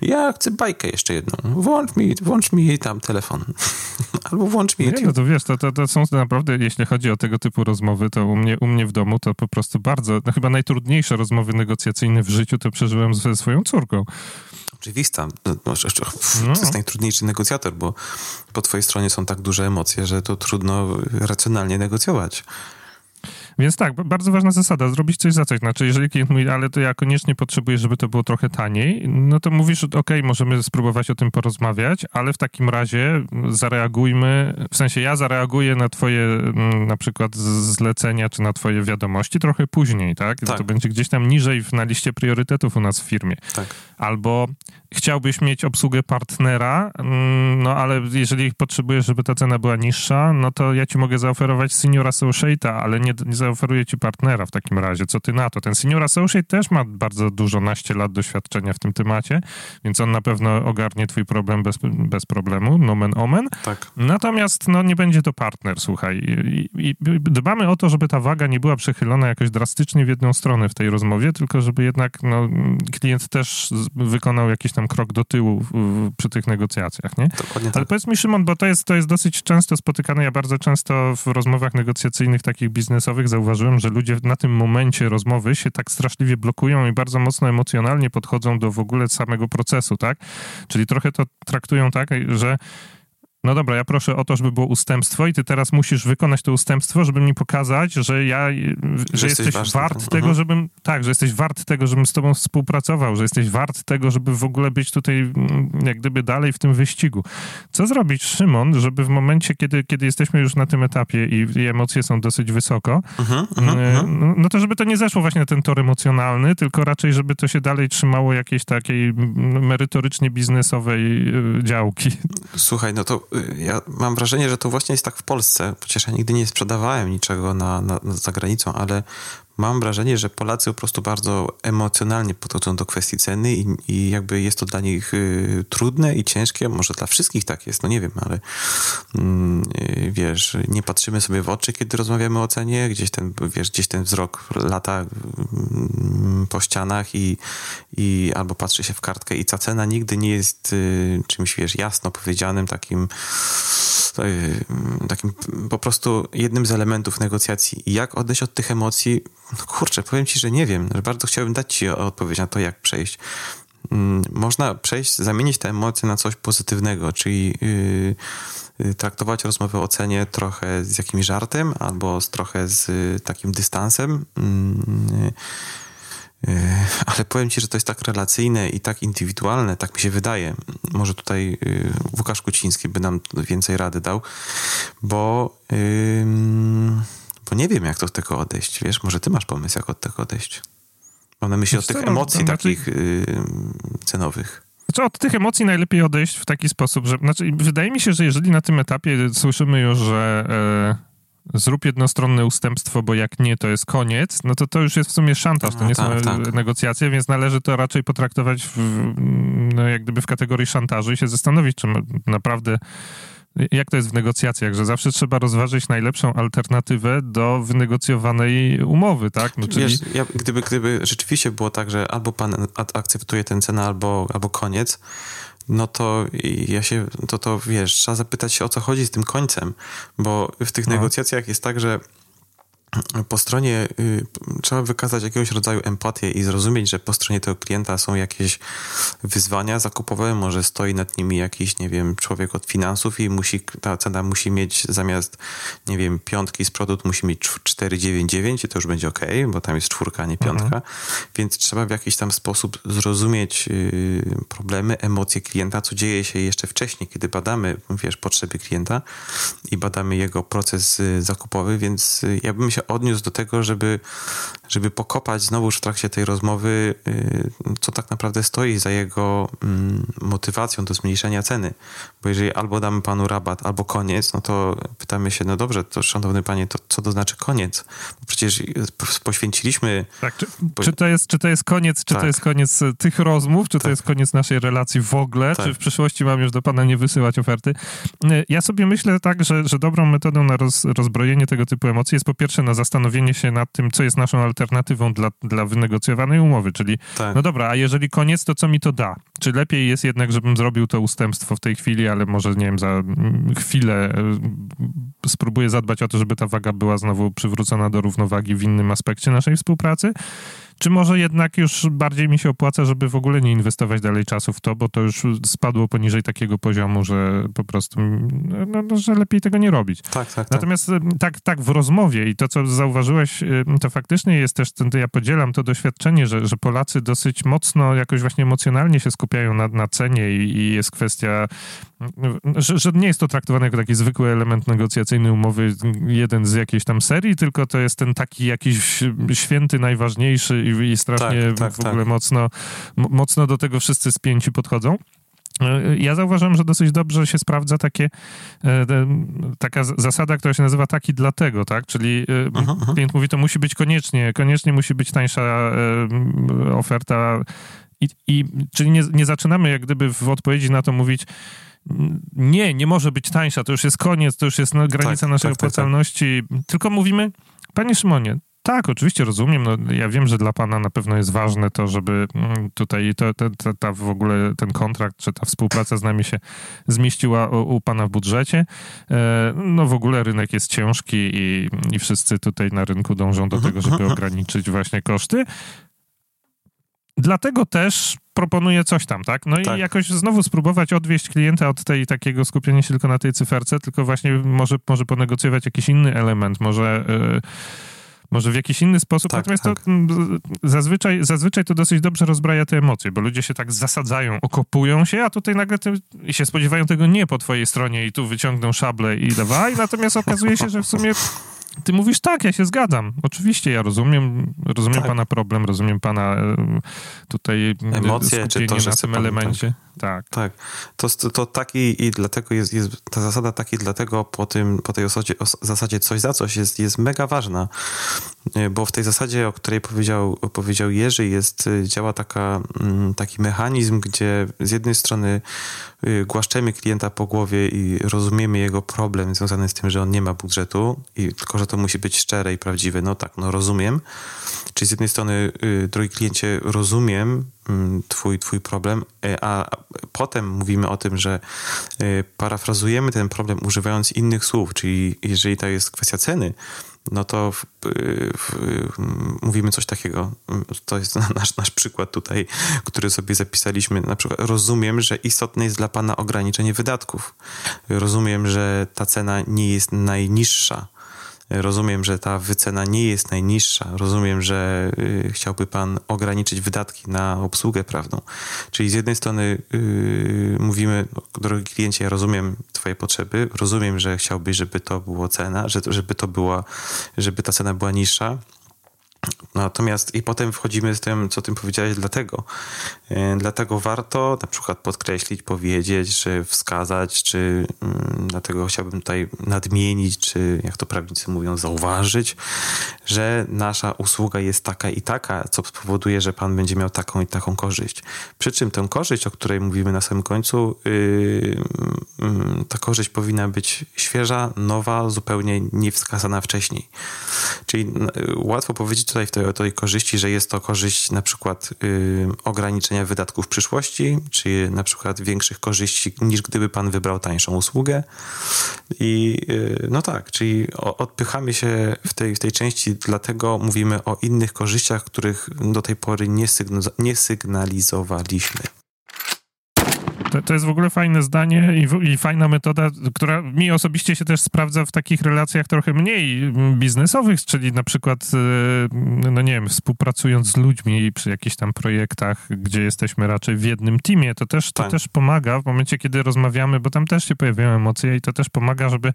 S2: ja chcę bajkę jeszcze jedną. Włącz mi, włącz mi tam telefon. Albo włącz mi...
S1: Nie, no to wiesz, to, to, to są naprawdę, jeśli chodzi o tego typu rozmowy, to u mnie, u mnie w domu to po prostu bardzo, no chyba najtrudniejsze rozmowy negocjacyjne w życiu to przeżyłem ze swoją córką.
S2: Oczywista. No, no, no. To jest najtrudniejszy negocjator, bo po twojej stronie są tak duże emocje, że to trudno racjonalnie negocjować.
S1: Więc tak, bardzo ważna zasada, zrobić coś za coś. Znaczy, jeżeli klient mówi, ale to ja koniecznie potrzebuję, żeby to było trochę taniej, no to mówisz, ok, możemy spróbować o tym porozmawiać, ale w takim razie zareagujmy, w sensie ja zareaguję na twoje mm, na przykład zlecenia, czy na twoje wiadomości trochę później, tak? tak. To będzie gdzieś tam niżej na liście priorytetów u nas w firmie.
S2: Tak.
S1: Albo chciałbyś mieć obsługę partnera, mm, no ale jeżeli potrzebujesz, żeby ta cena była niższa, no to ja ci mogę zaoferować senior associate'a, ale nie, nie zaoferuję ci partnera w takim razie. Co ty na to? Ten senior associate też ma bardzo dużo, naście lat doświadczenia w tym temacie, więc on na pewno ogarnie twój problem bez, bez problemu, nomen omen.
S2: Tak.
S1: Natomiast no, nie będzie to partner, słuchaj. I, i, dbamy o to, żeby ta waga nie była przechylona jakoś drastycznie w jedną stronę w tej rozmowie, tylko żeby jednak no, klient też wykonał jakiś tam krok do tyłu w, w, przy tych negocjacjach, nie?
S2: Dokładnie tak.
S1: Ale powiedz mi, Szymon, bo to jest, to jest dosyć często spotykane, ja bardzo często w rozmowach negocjacyjnych takich biznesowych zauważyłem, że ludzie na tym momencie rozmowy się tak straszliwie blokują i bardzo mocno emocjonalnie podchodzą do w ogóle samego procesu, tak? Czyli trochę to traktują tak, że no dobra, ja proszę o to, żeby było ustępstwo i ty teraz musisz wykonać to ustępstwo, żeby mi pokazać, że ja, że, że jesteś, jesteś wart tak. tego, mhm. żebym, tak, że jesteś wart tego, żebym z tobą współpracował, że jesteś wart tego, żeby w ogóle być tutaj mm, jak gdyby dalej w tym wyścigu. Co zrobić, Szymon, żeby w momencie, kiedy, kiedy jesteśmy już na tym etapie i, i emocje są dosyć wysoko, mhm, mhm, mm, no, no to żeby to nie zeszło właśnie na ten tor emocjonalny, tylko raczej, żeby to się dalej trzymało jakiejś takiej mm, merytorycznie biznesowej y, działki.
S2: Słuchaj, no to ja mam wrażenie, że to właśnie jest tak w Polsce, chociaż ja nigdy nie sprzedawałem niczego na, na, za granicą, ale mam wrażenie, że Polacy po prostu bardzo emocjonalnie podchodzą do kwestii ceny i, i jakby jest to dla nich y, trudne i ciężkie. Może dla wszystkich tak jest, no nie wiem, ale y, wiesz, nie patrzymy sobie w oczy, kiedy rozmawiamy o cenie, gdzieś ten, wiesz, gdzieś ten wzrok lata y, po ścianach i, i albo patrzy się w kartkę i ta cena nigdy nie jest y, czymś, wiesz, jasno powiedzianym, takim takim po prostu jednym z elementów negocjacji. Jak odejść od tych emocji? No kurczę, powiem ci, że nie wiem. Bardzo chciałbym dać ci odpowiedź na to, jak przejść. Mm, można przejść, zamienić te emocje na coś pozytywnego, czyli yy, traktować rozmowę o cenie trochę z jakimś żartem albo z, trochę z y, takim dystansem. Yy, ale powiem ci, że to jest tak relacyjne i tak indywidualne, tak mi się wydaje. Może tutaj y, Łukasz Kuciński by nam więcej rady dał, bo, bo nie wiem, jak to od tego odejść. Wiesz, może ty masz pomysł, jak od tego odejść. Mam na myśli od tych no, emocji znaczy, takich yy, cenowych.
S1: Znaczy od tych emocji najlepiej odejść w taki sposób, że znaczy, wydaje mi się, że jeżeli na tym etapie słyszymy już, że e, zrób jednostronne ustępstwo, bo jak nie, to jest koniec, no to to już jest w sumie szantaż, to no, nie tak, są tak. negocjacje, więc należy to raczej potraktować w, no, jak gdyby w kategorii szantażu i się zastanowić, czy naprawdę jak to jest w negocjacjach, że zawsze trzeba rozważyć najlepszą alternatywę do wynegocjowanej umowy, tak?
S2: No, czyli... Wiesz, ja, gdyby, gdyby rzeczywiście było tak, że albo pan akceptuje tę cenę, albo, albo koniec, no to ja się, to to wiesz, trzeba zapytać się o co chodzi z tym końcem, bo w tych no. negocjacjach jest tak, że po stronie y, trzeba wykazać jakiegoś rodzaju empatię i zrozumieć, że po stronie tego klienta są jakieś wyzwania zakupowe, może stoi nad nimi jakiś, nie wiem, człowiek od finansów i musi, ta cena musi mieć zamiast, nie wiem, piątki z produkt musi mieć 4,99 i to już będzie ok, bo tam jest czwórka, a nie piątka, mhm. więc trzeba w jakiś tam sposób zrozumieć y, problemy, emocje klienta, co dzieje się jeszcze wcześniej, kiedy badamy, wiesz, potrzeby klienta i badamy jego proces y, zakupowy, więc ja bym się odniósł do tego, żeby, żeby pokopać znowuż w trakcie tej rozmowy, y, co tak naprawdę stoi za jego mm, motywacją do zmniejszenia ceny. Bo jeżeli albo damy panu rabat, albo koniec, no to pytamy się, no dobrze, to szanowny panie, to co to znaczy koniec? Bo przecież poświęciliśmy...
S1: Tak, czy, czy, to, jest, czy to jest koniec, czy tak. to jest koniec tych rozmów, czy tak. to jest koniec naszej relacji w ogóle, tak. czy w przyszłości mam już do pana nie wysyłać oferty? Y, ja sobie myślę tak, że, że dobrą metodą na roz, rozbrojenie tego typu emocji jest po pierwsze na zastanowienie się nad tym, co jest naszą alternatywą dla, dla wynegocjowanej umowy, czyli tak. no dobra, a jeżeli koniec, to co mi to da? Czy lepiej jest jednak, żebym zrobił to ustępstwo w tej chwili, ale może, nie wiem, za chwilę e, spróbuję zadbać o to, żeby ta waga była znowu przywrócona do równowagi w innym aspekcie naszej współpracy? Czy może jednak już bardziej mi się opłaca, żeby w ogóle nie inwestować dalej czasu w to, bo to już spadło poniżej takiego poziomu, że po prostu, no, no, że lepiej tego nie robić.
S2: Tak, tak, tak.
S1: Natomiast tak. tak, tak w rozmowie i to, co zauważyłeś, to faktycznie jest też, to ja podzielam to doświadczenie, że, że Polacy dosyć mocno jakoś właśnie emocjonalnie się skupiają na, na cenie i, i jest kwestia, że, że, nie jest to traktowane jako taki zwykły element negocjacyjny umowy, jeden z jakiejś tam serii, tylko to jest ten taki jakiś święty, najważniejszy i, i strasznie tak, tak, w ogóle tak. mocno, mocno do tego wszyscy spięci podchodzą. E, ja zauważam, że dosyć dobrze się sprawdza takie, e, taka zasada, która się nazywa taki dlatego, tak? Czyli e, aha, aha. klient mówi, to musi być koniecznie, koniecznie musi być tańsza oferta i, i czyli nie, nie zaczynamy jak gdyby w odpowiedzi na to mówić, nie, nie może być tańsza, to już jest koniec, to już jest granica tak, naszej tak, opłacalności, tak, tak. tylko mówimy, panie Szymonie, tak, oczywiście rozumiem. No, ja wiem, że dla pana na pewno jest ważne to, żeby mm, tutaj to, to, to, ta w ogóle ten kontrakt, czy ta współpraca z nami się zmieściła u, u pana w budżecie. E, no w ogóle rynek jest ciężki i, i wszyscy tutaj na rynku dążą do tego, żeby ograniczyć właśnie koszty. Dlatego też proponuję coś tam, tak? No tak. i jakoś znowu spróbować odwieść klienta od tej takiego skupienia się tylko na tej cyferce, tylko właśnie może, może ponegocjować jakiś inny element, może... Yy, może w jakiś inny sposób. Tak, Natomiast tak. to zazwyczaj, zazwyczaj to dosyć dobrze rozbraja te emocje, bo ludzie się tak zasadzają, okopują się, a tutaj nagle ty, się spodziewają tego nie po twojej stronie i tu wyciągną szable i dawaj, natomiast okazuje się, że w sumie ty mówisz tak, ja się zgadzam. Oczywiście ja rozumiem, rozumiem tak. pana problem, rozumiem pana tutaj
S2: emocje,
S1: czy to, że na tym pan, elemencie.
S2: Tak. Tak. To, to taki i dlatego jest, jest ta zasada taki dlatego po tym, po tej zasadzie, zasadzie coś za coś jest, jest mega ważna, bo w tej zasadzie, o której powiedział, powiedział Jerzy, jest, działa taka, mm, taki mechanizm, gdzie z jednej strony głaszczemy klienta po głowie i rozumiemy jego problem związany z tym, że on nie ma budżetu i tylko, że że to musi być szczere i prawdziwe. No tak, no rozumiem. Czyli z jednej strony, y, drogi kliencie, rozumiem mm, twój, twój problem, y, a potem mówimy o tym, że y, parafrazujemy ten problem używając innych słów, czyli jeżeli to jest kwestia ceny, no to w, w, mówimy coś takiego. To jest nasz, nasz przykład tutaj, który sobie zapisaliśmy. Na przykład rozumiem, że istotne jest dla Pana ograniczenie wydatków. Rozumiem, że ta cena nie jest najniższa Rozumiem, że ta wycena nie jest najniższa. Rozumiem, że y, chciałby Pan ograniczyć wydatki na obsługę prawną. Czyli z jednej strony y, mówimy, drogi kliencie, ja rozumiem Twoje potrzeby, rozumiem, że chciałbyś, żeby to było cena, żeby to była, żeby ta cena była niższa. Natomiast i potem wchodzimy z tym, co tym powiedziałeś, dlatego. E, dlatego warto na przykład podkreślić, powiedzieć, czy wskazać, czy mm, dlatego chciałbym tutaj nadmienić, czy jak to prawnicy mówią, zauważyć, że nasza usługa jest taka i taka, co spowoduje, że pan będzie miał taką i taką korzyść. Przy czym tę korzyść, o której mówimy na samym końcu, yy, yy, ta korzyść powinna być świeża, nowa, zupełnie niewskazana wcześniej. Czyli łatwo powiedzieć tutaj w tej, tej korzyści, że jest to korzyść na przykład yy, ograniczenia wydatków w przyszłości, czy na przykład większych korzyści niż gdyby pan wybrał tańszą usługę. I yy, no tak, czyli odpychamy się w tej, w tej części, dlatego mówimy o innych korzyściach, których do tej pory nie, nie sygnalizowaliśmy.
S1: To, to jest w ogóle fajne zdanie i, i, fajna metoda, która mi osobiście się też sprawdza w takich relacjach trochę mniej biznesowych, czyli na przykład, e, no nie wiem, współpracując z ludźmi przy jakichś tam projektach, gdzie jesteśmy raczej w jednym teamie, to też, to tak. też pomaga w momencie, kiedy rozmawiamy, bo tam też się pojawiają emocje i to też pomaga, żeby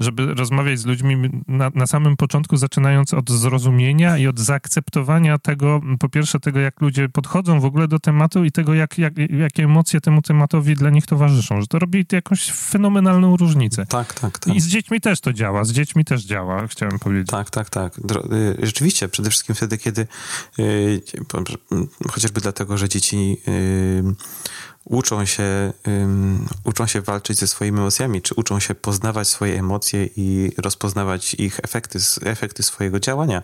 S1: żeby rozmawiać z ludźmi na, na samym początku, zaczynając od zrozumienia i od zaakceptowania tego, po pierwsze tego, jak ludzie podchodzą w ogóle do tematu i tego, jak, jak, jakie emocje temu tematowi dla nich towarzyszą, że to robi jakąś fenomenalną różnicę.
S2: Tak, tak, tak.
S1: I z dziećmi też to działa, z dziećmi też działa, chciałem powiedzieć.
S2: Tak, tak, tak. Y, rzeczywiście, przede wszystkim wtedy, kiedy yy, chociażby dlatego, że dzieci yy, uczą się, um, uczą się walczyć ze swoimi emocjami, czy uczą się poznawać swoje emocje i rozpoznawać ich efekty, efekty swojego działania.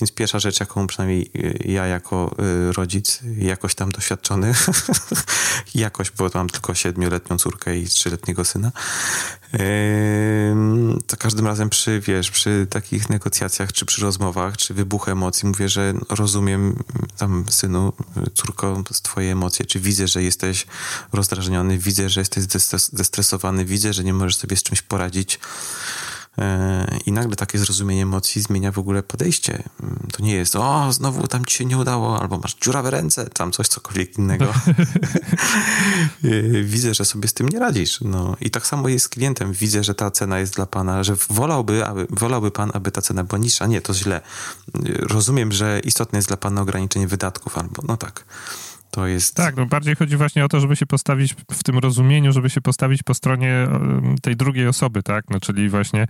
S2: Więc pierwsza rzecz, jaką przynajmniej y, ja jako y, rodzic, jakoś tam doświadczony, jakoś, bo mam tylko siedmioletnią córkę i trzyletniego syna, to każdym razem przy, wiesz, przy takich negocjacjach, czy przy rozmowach, czy wybuchu emocji mówię, że rozumiem tam synu, córko, twoje emocje, czy widzę, że jesteś rozdrażniony, widzę, że jesteś zestresowany, widzę, że nie możesz sobie z czymś poradzić. E, I nagle takie zrozumienie emocji zmienia w ogóle podejście. Mm, to nie jest, o, znowu tam ci się nie udało, albo masz dziurawe ręce, tam coś, cokolwiek innego. E, widzę, że sobie z tym nie radzisz. No. I tak samo jest z klientem. Widzę, że ta cena jest dla pana, że wolałby, aby, wolałby pan, aby ta cena była niższa. Nie, to źle. E, rozumiem, że istotne jest dla pana ograniczenie wydatków, albo no tak. To jest...
S1: Tak, no bardziej chodzi właśnie o to, żeby się postawić w tym rozumieniu, żeby się postawić po stronie tej drugiej osoby, tak? No, czyli właśnie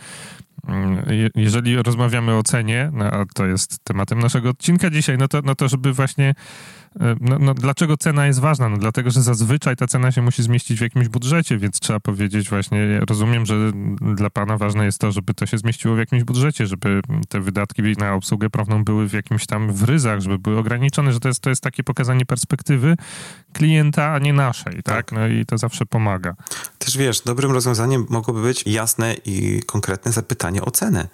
S1: mm, jeżeli rozmawiamy o cenie, no, a to jest tematem naszego odcinka dzisiaj, no to, no to żeby właśnie E, no, no, dlaczego cena jest ważna? No, dlatego, że zazwyczaj ta cena się musi zmieścić w jakimś budżecie, więc trzeba powiedzieć właśnie, rozumiem, że dla pana ważne jest to, żeby to się zmieściło w jakimś budżecie, żeby te wydatki na obsługę prawną były w jakimś tam w ryzach, żeby były ograniczone, że to jest, to jest takie pokazanie perspektywy klienta, a nie naszej, tak? tak? No i to zawsze pomaga.
S2: Też wiesz, dobrym rozwiązaniem mogłoby być jasne i konkretne zapytanie o cenę.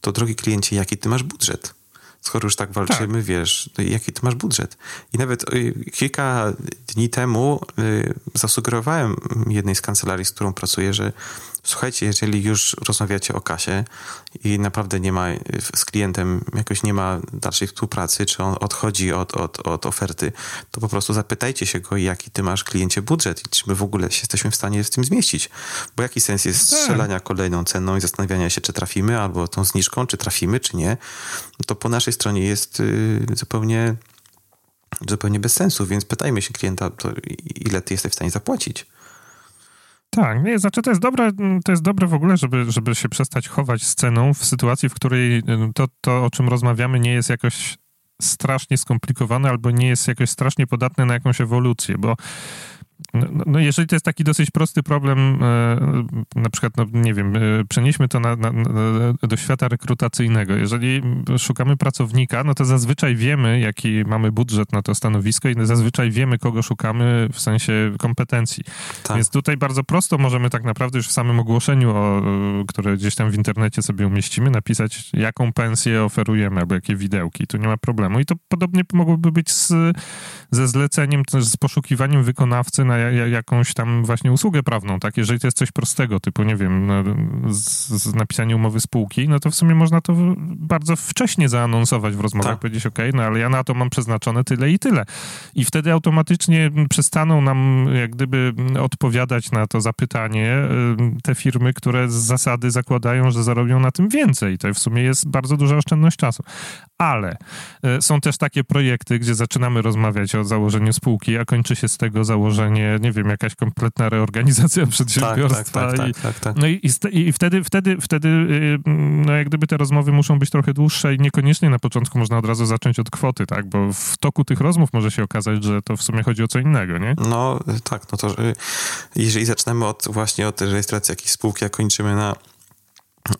S2: To drogi kliencie, jaki ty masz budżet? Skoro już tak walczymy, tak. wiesz, jaki ty masz budżet. I nawet y, kilka dni temu y, zasugerowałem jednej z kancelarii, z którą pracuję, że słuchajcie, jeżeli już rozmawiacie o kasie i naprawdę nie ma z klientem, jakoś nie ma dalszej współpracy, czy on odchodzi od, od, od oferty, to po prostu zapytajcie się go, jaki ty masz kliencie budżet i czy my w ogóle się jesteśmy w stanie w tym zmieścić. Bo jaki sens jest tak. strzelania kolejną ceną i zastanawiania się, czy trafimy, albo tą zniżką, czy trafimy, czy nie. To po naszej stronie jest y, zupełnie zupełnie bez sensu, więc pytajmy się klienta, ile ty jesteś w stanie zapłacić.
S1: Tak, nie, znaczy to jest dobre, to jest dobre w ogóle, żeby, żeby się przestać chować sceną w sytuacji, w której to, to, o czym rozmawiamy, nie jest jakoś strasznie skomplikowane albo nie jest jakoś strasznie podatne na jakąś ewolucję, bo no, no, no, jeżeli to jest taki dosyć prosty problem, e, na przykład, no nie wiem, e, przenieśmy to na, na, na, do świata rekrutacyjnego. Jeżeli szukamy pracownika, no to zazwyczaj wiemy, jaki mamy budżet na to stanowisko i zazwyczaj wiemy, kogo szukamy w sensie kompetencji. Tak. Więc tutaj bardzo prosto możemy tak naprawdę już w samym ogłoszeniu, o, które gdzieś tam w internecie sobie umieścimy, napisać, jaką pensję oferujemy albo jakie widełki. Tu nie ma problemu. I to podobnie mogłoby być z, ze zleceniem, z poszukiwaniem wykonawcy na jakąś tam właśnie usługę prawną, tak? Jeżeli to jest coś prostego, typu, nie wiem, no, z, z napisania umowy spółki, no to w sumie można to bardzo wcześnie zaanonsować w rozmowach, tak. powiedzieć, ok, no ale ja na to mam przeznaczone tyle i tyle. I wtedy automatycznie przestaną nam jak gdyby odpowiadać na to zapytanie y, te firmy, które z zasady zakładają, że zarobią na tym więcej. To w sumie jest bardzo duża oszczędność czasu. Ale y, są też takie projekty, gdzie zaczynamy rozmawiać o założeniu spółki, a kończy się z tego założenie, nie wiem, jakaś kompletna reorganizacja przedsiębiorstwa. Tak, tak, tak, tak, tak, No i, i wtedy, wtedy, wtedy y, no jak gdyby te rozmowy muszą być trochę dłuższe i niekoniecznie na początku można od razu zacząć od kwoty, tak? Bo w toku tych rozmów może się okazać, że to w sumie chodzi o co innego, nie?
S2: No tak, no to jeżeli zaczynamy od właśnie od rejestracji jakiejś spółki, a kończymy na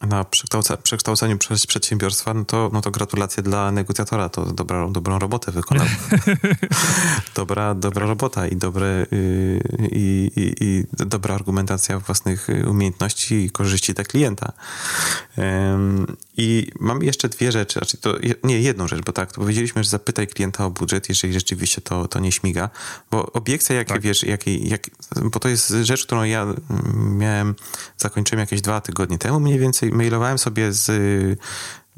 S2: na przekształca, przekształceniu przez przedsiębiorstwa, no to, no to gratulacje dla negocjatora, to dobra, dobrą robotę wykonał. dobra, dobra robota i, dobre, yy, i, i, i, dobra argumentacja własnych umiejętności i korzyści dla klienta. I mam jeszcze dwie rzeczy, znaczy to, nie, jedną rzecz, bo tak, to powiedzieliśmy, że zapytaj klienta o budżet, jeżeli rzeczywiście to, to nie śmiga, bo obiekcja, jakie tak. wiesz, jakie, jak, bo to jest rzecz, którą ja miałem, zakończyłem jakieś dwa tygodnie temu mniej więcej mailowałem sobie z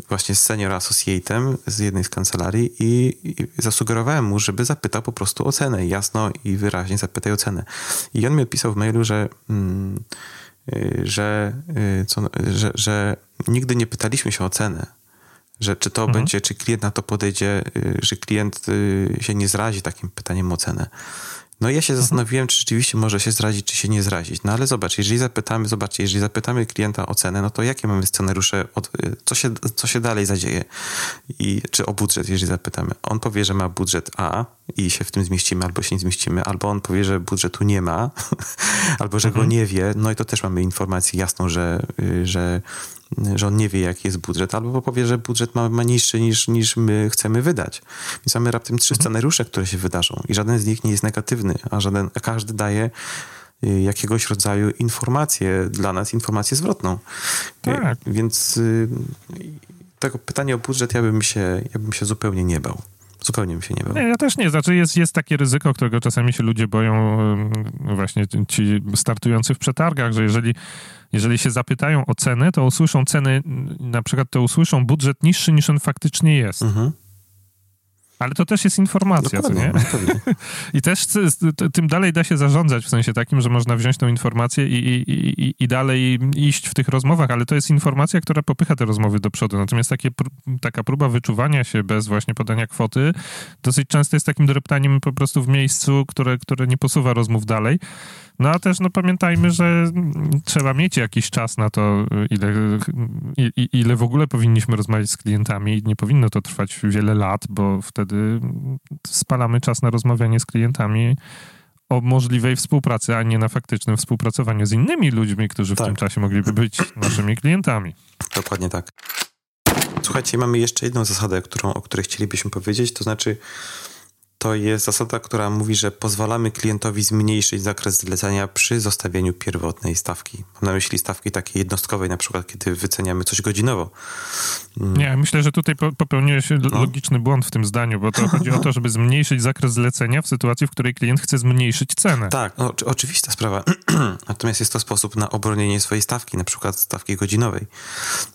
S2: właśnie z senior associatem z jednej z kancelarii i, i, zasugerowałem mu, żeby zapytał po prostu o cenę. Jasno i wyraźnie zapytaj o cenę. I on mi odpisał w mailu, że, mm, y, że, y, co, że, że nigdy nie pytaliśmy się o cenę. Że czy to mhm. będzie, czy klient na to podejdzie, y, że klient się nie zrazi takim pytaniem o cenę. No ja się zastanowiłem, czy rzeczywiście może się zrazić, czy się nie zrazić. No ale zobacz, jeżeli zapytamy, zobaczcie, jeżeli zapytamy klienta o cenę, no to jakie mamy scenariusze, od, co, się, co się dalej zadzieje? I, czy o budżet, jeżeli zapytamy. On powie, że ma budżet A i się w tym zmieścimy, albo się nie zmieścimy, albo on powie, że budżetu nie ma, albo że mhm. go nie wie. No i to też mamy informację jasną, że, że że on nie wie, jaki jest budżet, albo powie, że budżet ma, ma niższy niż, niż my chcemy wydać. Więc mamy raptem trzy mhm. scenariusze, które się wydarzą i żaden z nich nie jest negatywny, a, żaden, a każdy daje y, jakiegoś rodzaju informację dla nas, informację zwrotną. Y, tak. Więc y, tego pytania o budżet ja bym się, ja bym się zupełnie nie bał. Zupełnie mi się nie bał.
S1: Nie, ja też nie. Znaczy jest, jest takie ryzyko, którego czasami się ludzie boją, właśnie ci startujący w przetargach, że jeżeli jeżeli się zapytają o cenę, to usłyszą ceny, na przykład to usłyszą budżet niższy niż on faktycznie jest. Mhm. Ale to też jest informacja, co nie? No, I też tym dalej da się zarządzać w sensie takim, że można wziąć tą informację i, i, i, i dalej iść w tych rozmowach, ale to jest informacja, która popycha te rozmowy do przodu. Natomiast takie, taka próba wyczuwania się bez właśnie podania kwoty dosyć często jest takim dreptaniem po prostu w miejscu, które, które nie posuwa rozmów dalej. No a też no, pamiętajmy, że trzeba mieć jakiś czas na to, ile, ile w ogóle powinniśmy rozmawiać z klientami. Nie powinno to trwać wiele lat, bo wtedy spalamy czas na rozmawianie z klientami o możliwej współpracy, a nie na faktycznym współpracowaniu z innymi ludźmi, którzy tak. w tym czasie mogliby być naszymi klientami.
S2: Dokładnie tak. Słuchajcie, mamy jeszcze jedną zasadę, którą, o której chcielibyśmy powiedzieć, to znaczy to jest zasada, która mówi, że pozwalamy klientowi zmniejszyć zakres zlecenia przy zostawieniu pierwotnej stawki. Mam na myśli stawki takiej jednostkowej, na przykład kiedy wyceniamy coś godzinowo.
S1: Mm. Nie, myślę, że tutaj popełniłeś no. logiczny błąd w tym zdaniu, bo to chodzi o to, żeby zmniejszyć zakres zlecenia w sytuacji, w której klient chce zmniejszyć cenę.
S2: Tak, no, oczywista sprawa. Natomiast jest to sposób na obronienie swojej stawki, na przykład stawki godzinowej.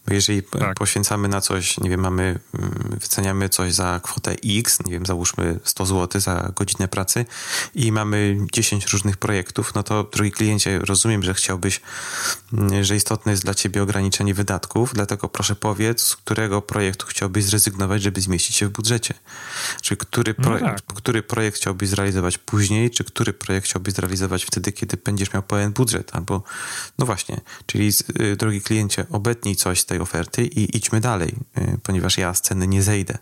S2: Bo jeżeli tak. poświęcamy na coś, nie wiem, mamy, mm, wyceniamy coś za kwotę X, nie wiem, załóżmy 100 zł, zł za godzinę pracy i mamy 10 różnych projektów, no to drogi kliencie, rozumiem, że chciałbyś, mm, że istotne jest dla ciebie ograniczenie wydatków, dlatego proszę powiedz, z którego projektu chciałbyś zrezygnować, żeby zmieścić się w budżecie. Czy który, projekt, no tak. który projekt chciałbyś zrealizować później, czy który projekt chciałbyś zrealizować wtedy, kiedy będziesz miał pełen budżet, albo no właśnie, czyli y, drogi kliencie, obetnij coś z tej oferty i idźmy dalej, y, ponieważ ja z ceny nie zejdę,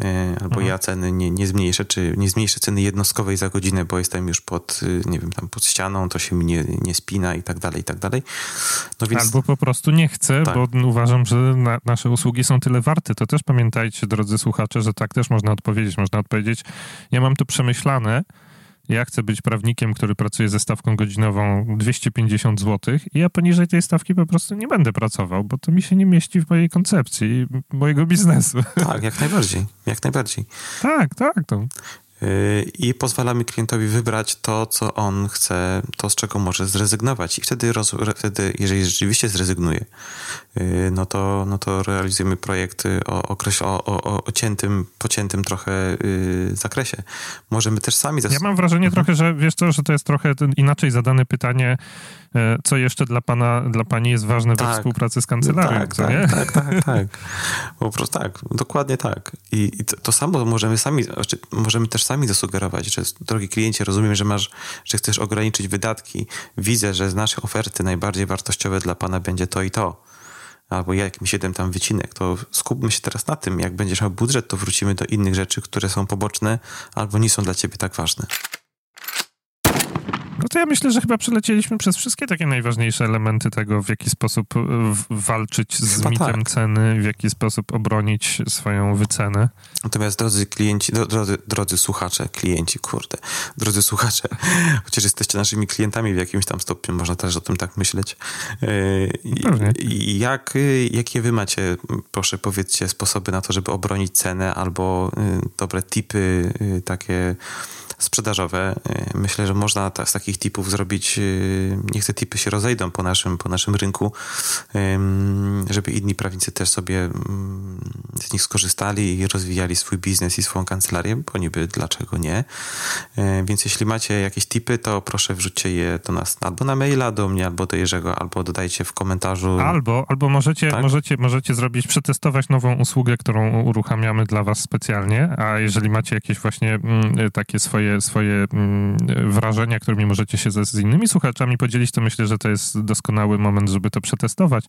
S2: y, albo mhm. ja ceny nie, nie zmniejszę, czy nie zmniejszy ceny jednostkowej za godzinę, bo jestem już pod, y, nie wiem, tam pod ścianą, to się mi nie, nie spina i tak dalej, i tak dalej.
S1: No więc... Albo po prostu nie chcę, tak. bo uważam, że na, nasze usługi są tyle warte. To też pamiętajcie, drodzy słuchacze, że tak też można odpowiedzieć. Można odpowiedzieć, ja mam to przemyślane, ja chcę być prawnikiem, który pracuje ze stawką godzinową 250 zł i ja poniżej tej stawki po prostu nie będę pracował, bo to mi się nie mieści w mojej koncepcji mojego biznesu.
S2: Tak, jak najbardziej, jak najbardziej.
S1: Tak, tak. To.
S2: Y, i pozwalamy klientowi wybrać to, co on chce, to z czego może zrezygnować. I wtedy, roz, wtedy jeżeli rzeczywiście zrezygnuje, y, no to, no to realizujemy projekty o, okreś, o, o, o ciętym, pociętym trochę zakresie. Możemy też sami...
S1: Ja mam wrażenie mhm. trochę, że wiesz co, że to jest trochę inaczej zadane pytanie, co jeszcze dla pana, dla pani jest ważne tak. we współpracy z kancelarią,
S2: tak, tak,
S1: nie?
S2: Tak, tak, tak. Po prostu tak, dokładnie tak. I, i to, to, samo możemy sami, znaczy możemy też sami zasugerować, że drogi kliencie, rozumiem, że masz, że chcesz ograniczyć wydatki. Widzę, że z naszej oferty najbardziej wartościowe dla pana będzie to i to albo jakimś jeden tam wycinek, to skupmy się teraz na tym. Jak będziesz miał budżet, to wrócimy do innych rzeczy, które są poboczne albo nie są dla ciebie tak ważne.
S1: No to ja myślę, że chyba przelecieliśmy przez wszystkie takie najważniejsze elementy tego, w jaki sposób e, walczyć z chyba mitem tak. ceny, w jaki sposób obronić swoją wycenę.
S2: Natomiast drodzy klienci, drodzy, drodzy słuchacze, klienci, kurde, drodzy słuchacze, chociaż jesteście naszymi klientami w jakimś tam stopniu, można też o tym tak myśleć. E, Pewnie. Jak, jakie wy macie, proszę powiedzcie, sposoby na to, żeby obronić cenę albo e, dobre tipy takie sprzedażowe. Y, myślę, że można z takich tipów zrobić, y, niech te tipy się rozejdą po naszym, po naszym rynku, żeby inni prawnicy też sobie mm, z nich skorzystali i rozwijali swój biznes i swoją kancelarię, bo niby dlaczego nie. Y, więc jeśli macie jakieś tipy, to proszę wrzućcie je do nas albo na maila do mnie, albo do Jerzego, albo dodajcie w komentarzu.
S1: Albo, albo możecie, tak? możecie, możecie zrobić, przetestować nową usługę, którą uruchamiamy dla was specjalnie, a jeżeli macie jakieś właśnie mm, takie swoje swoje, swoje mm, wrażenia, którymi możecie się ze, z innymi słuchaczami podzielić, to myślę, że to jest doskonały moment, żeby to przetestować.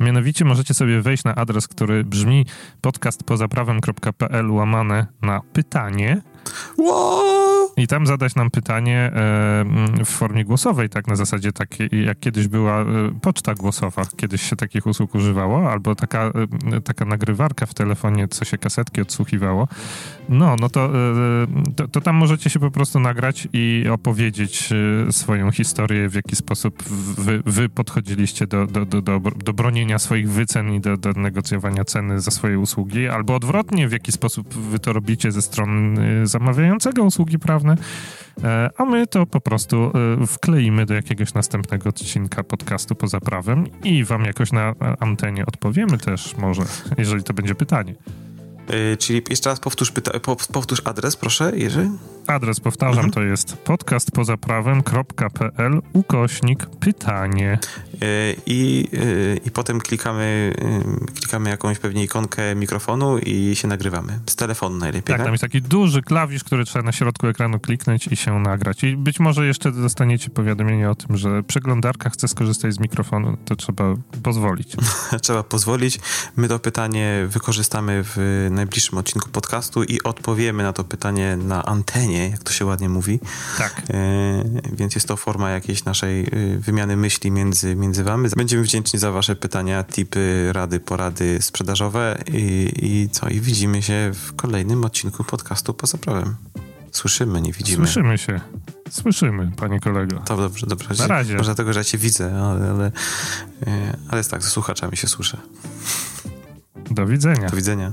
S1: Mianowicie możecie sobie wejść na adres, który brzmi podcastpozaprawem.pl łamane na pytanie. I tam zadać nam pytanie e, mm, w formie głosowej, tak na zasadzie takiej, jak kiedyś była e, poczta głosowa, kiedyś się takich usług używało, albo taka, e, taka nagrywarka w telefonie, co się kasetki odsłuchiwało. No, no to, to, to tam możecie się po prostu nagrać i opowiedzieć swoją historię, w jaki sposób wy, wy podchodziliście do, do, do, do, do bronienia swoich wycen i do, do negocjowania ceny za swoje usługi, albo odwrotnie, w jaki sposób wy to robicie ze strony zamawiającego usługi prawne, e, a my to po prostu e, wkleimy do jakiegoś następnego odcinka podcastu poza prawem i wam jakoś na antenie odpowiemy też może, jeżeli to będzie pytanie.
S2: Yy, czyli jeszcze raz powtórz, pyta- powtórz adres, proszę, Jerzy.
S1: Adres, powtarzam, mhm. to jest podcastpozaprawem.pl ukośnik pytanie.
S2: Yy, I, yy, I potem klikamy, yy, klikamy jakąś pewnie ikonkę mikrofonu i się nagrywamy. Z telefonu najlepiej, tak?
S1: tak? tam jest taki duży klawisz, który trzeba na środku ekranu kliknąć i się nagrać. I być może jeszcze dostaniecie powiadomienie o tym, że przeglądarka chce skorzystać z mikrofonu, to trzeba pozwolić.
S2: trzeba pozwolić. My to pytanie wykorzystamy w najbliższym odcinku podcastu i odpowiemy na to pytanie na antenie, jak to się ładnie mówi.
S1: Tak.
S2: E, więc jest to forma jakiejś naszej e, wymiany myśli między, między wami. Będziemy wdzięczni za wasze pytania, tipy, rady, porady sprzedażowe i, i co? I widzimy się w kolejnym odcinku podcastu poza prawem. Słyszymy, nie widzimy.
S1: Słyszymy się. Słyszymy, panie kolego.
S2: To dobrze, dobrze.
S1: Na razie.
S2: Może dlatego, że ja cię widzę, ale, ale, e, ale jest tak, ze słuchaczami się słyszę.
S1: Do widzenia.
S2: Do widzenia.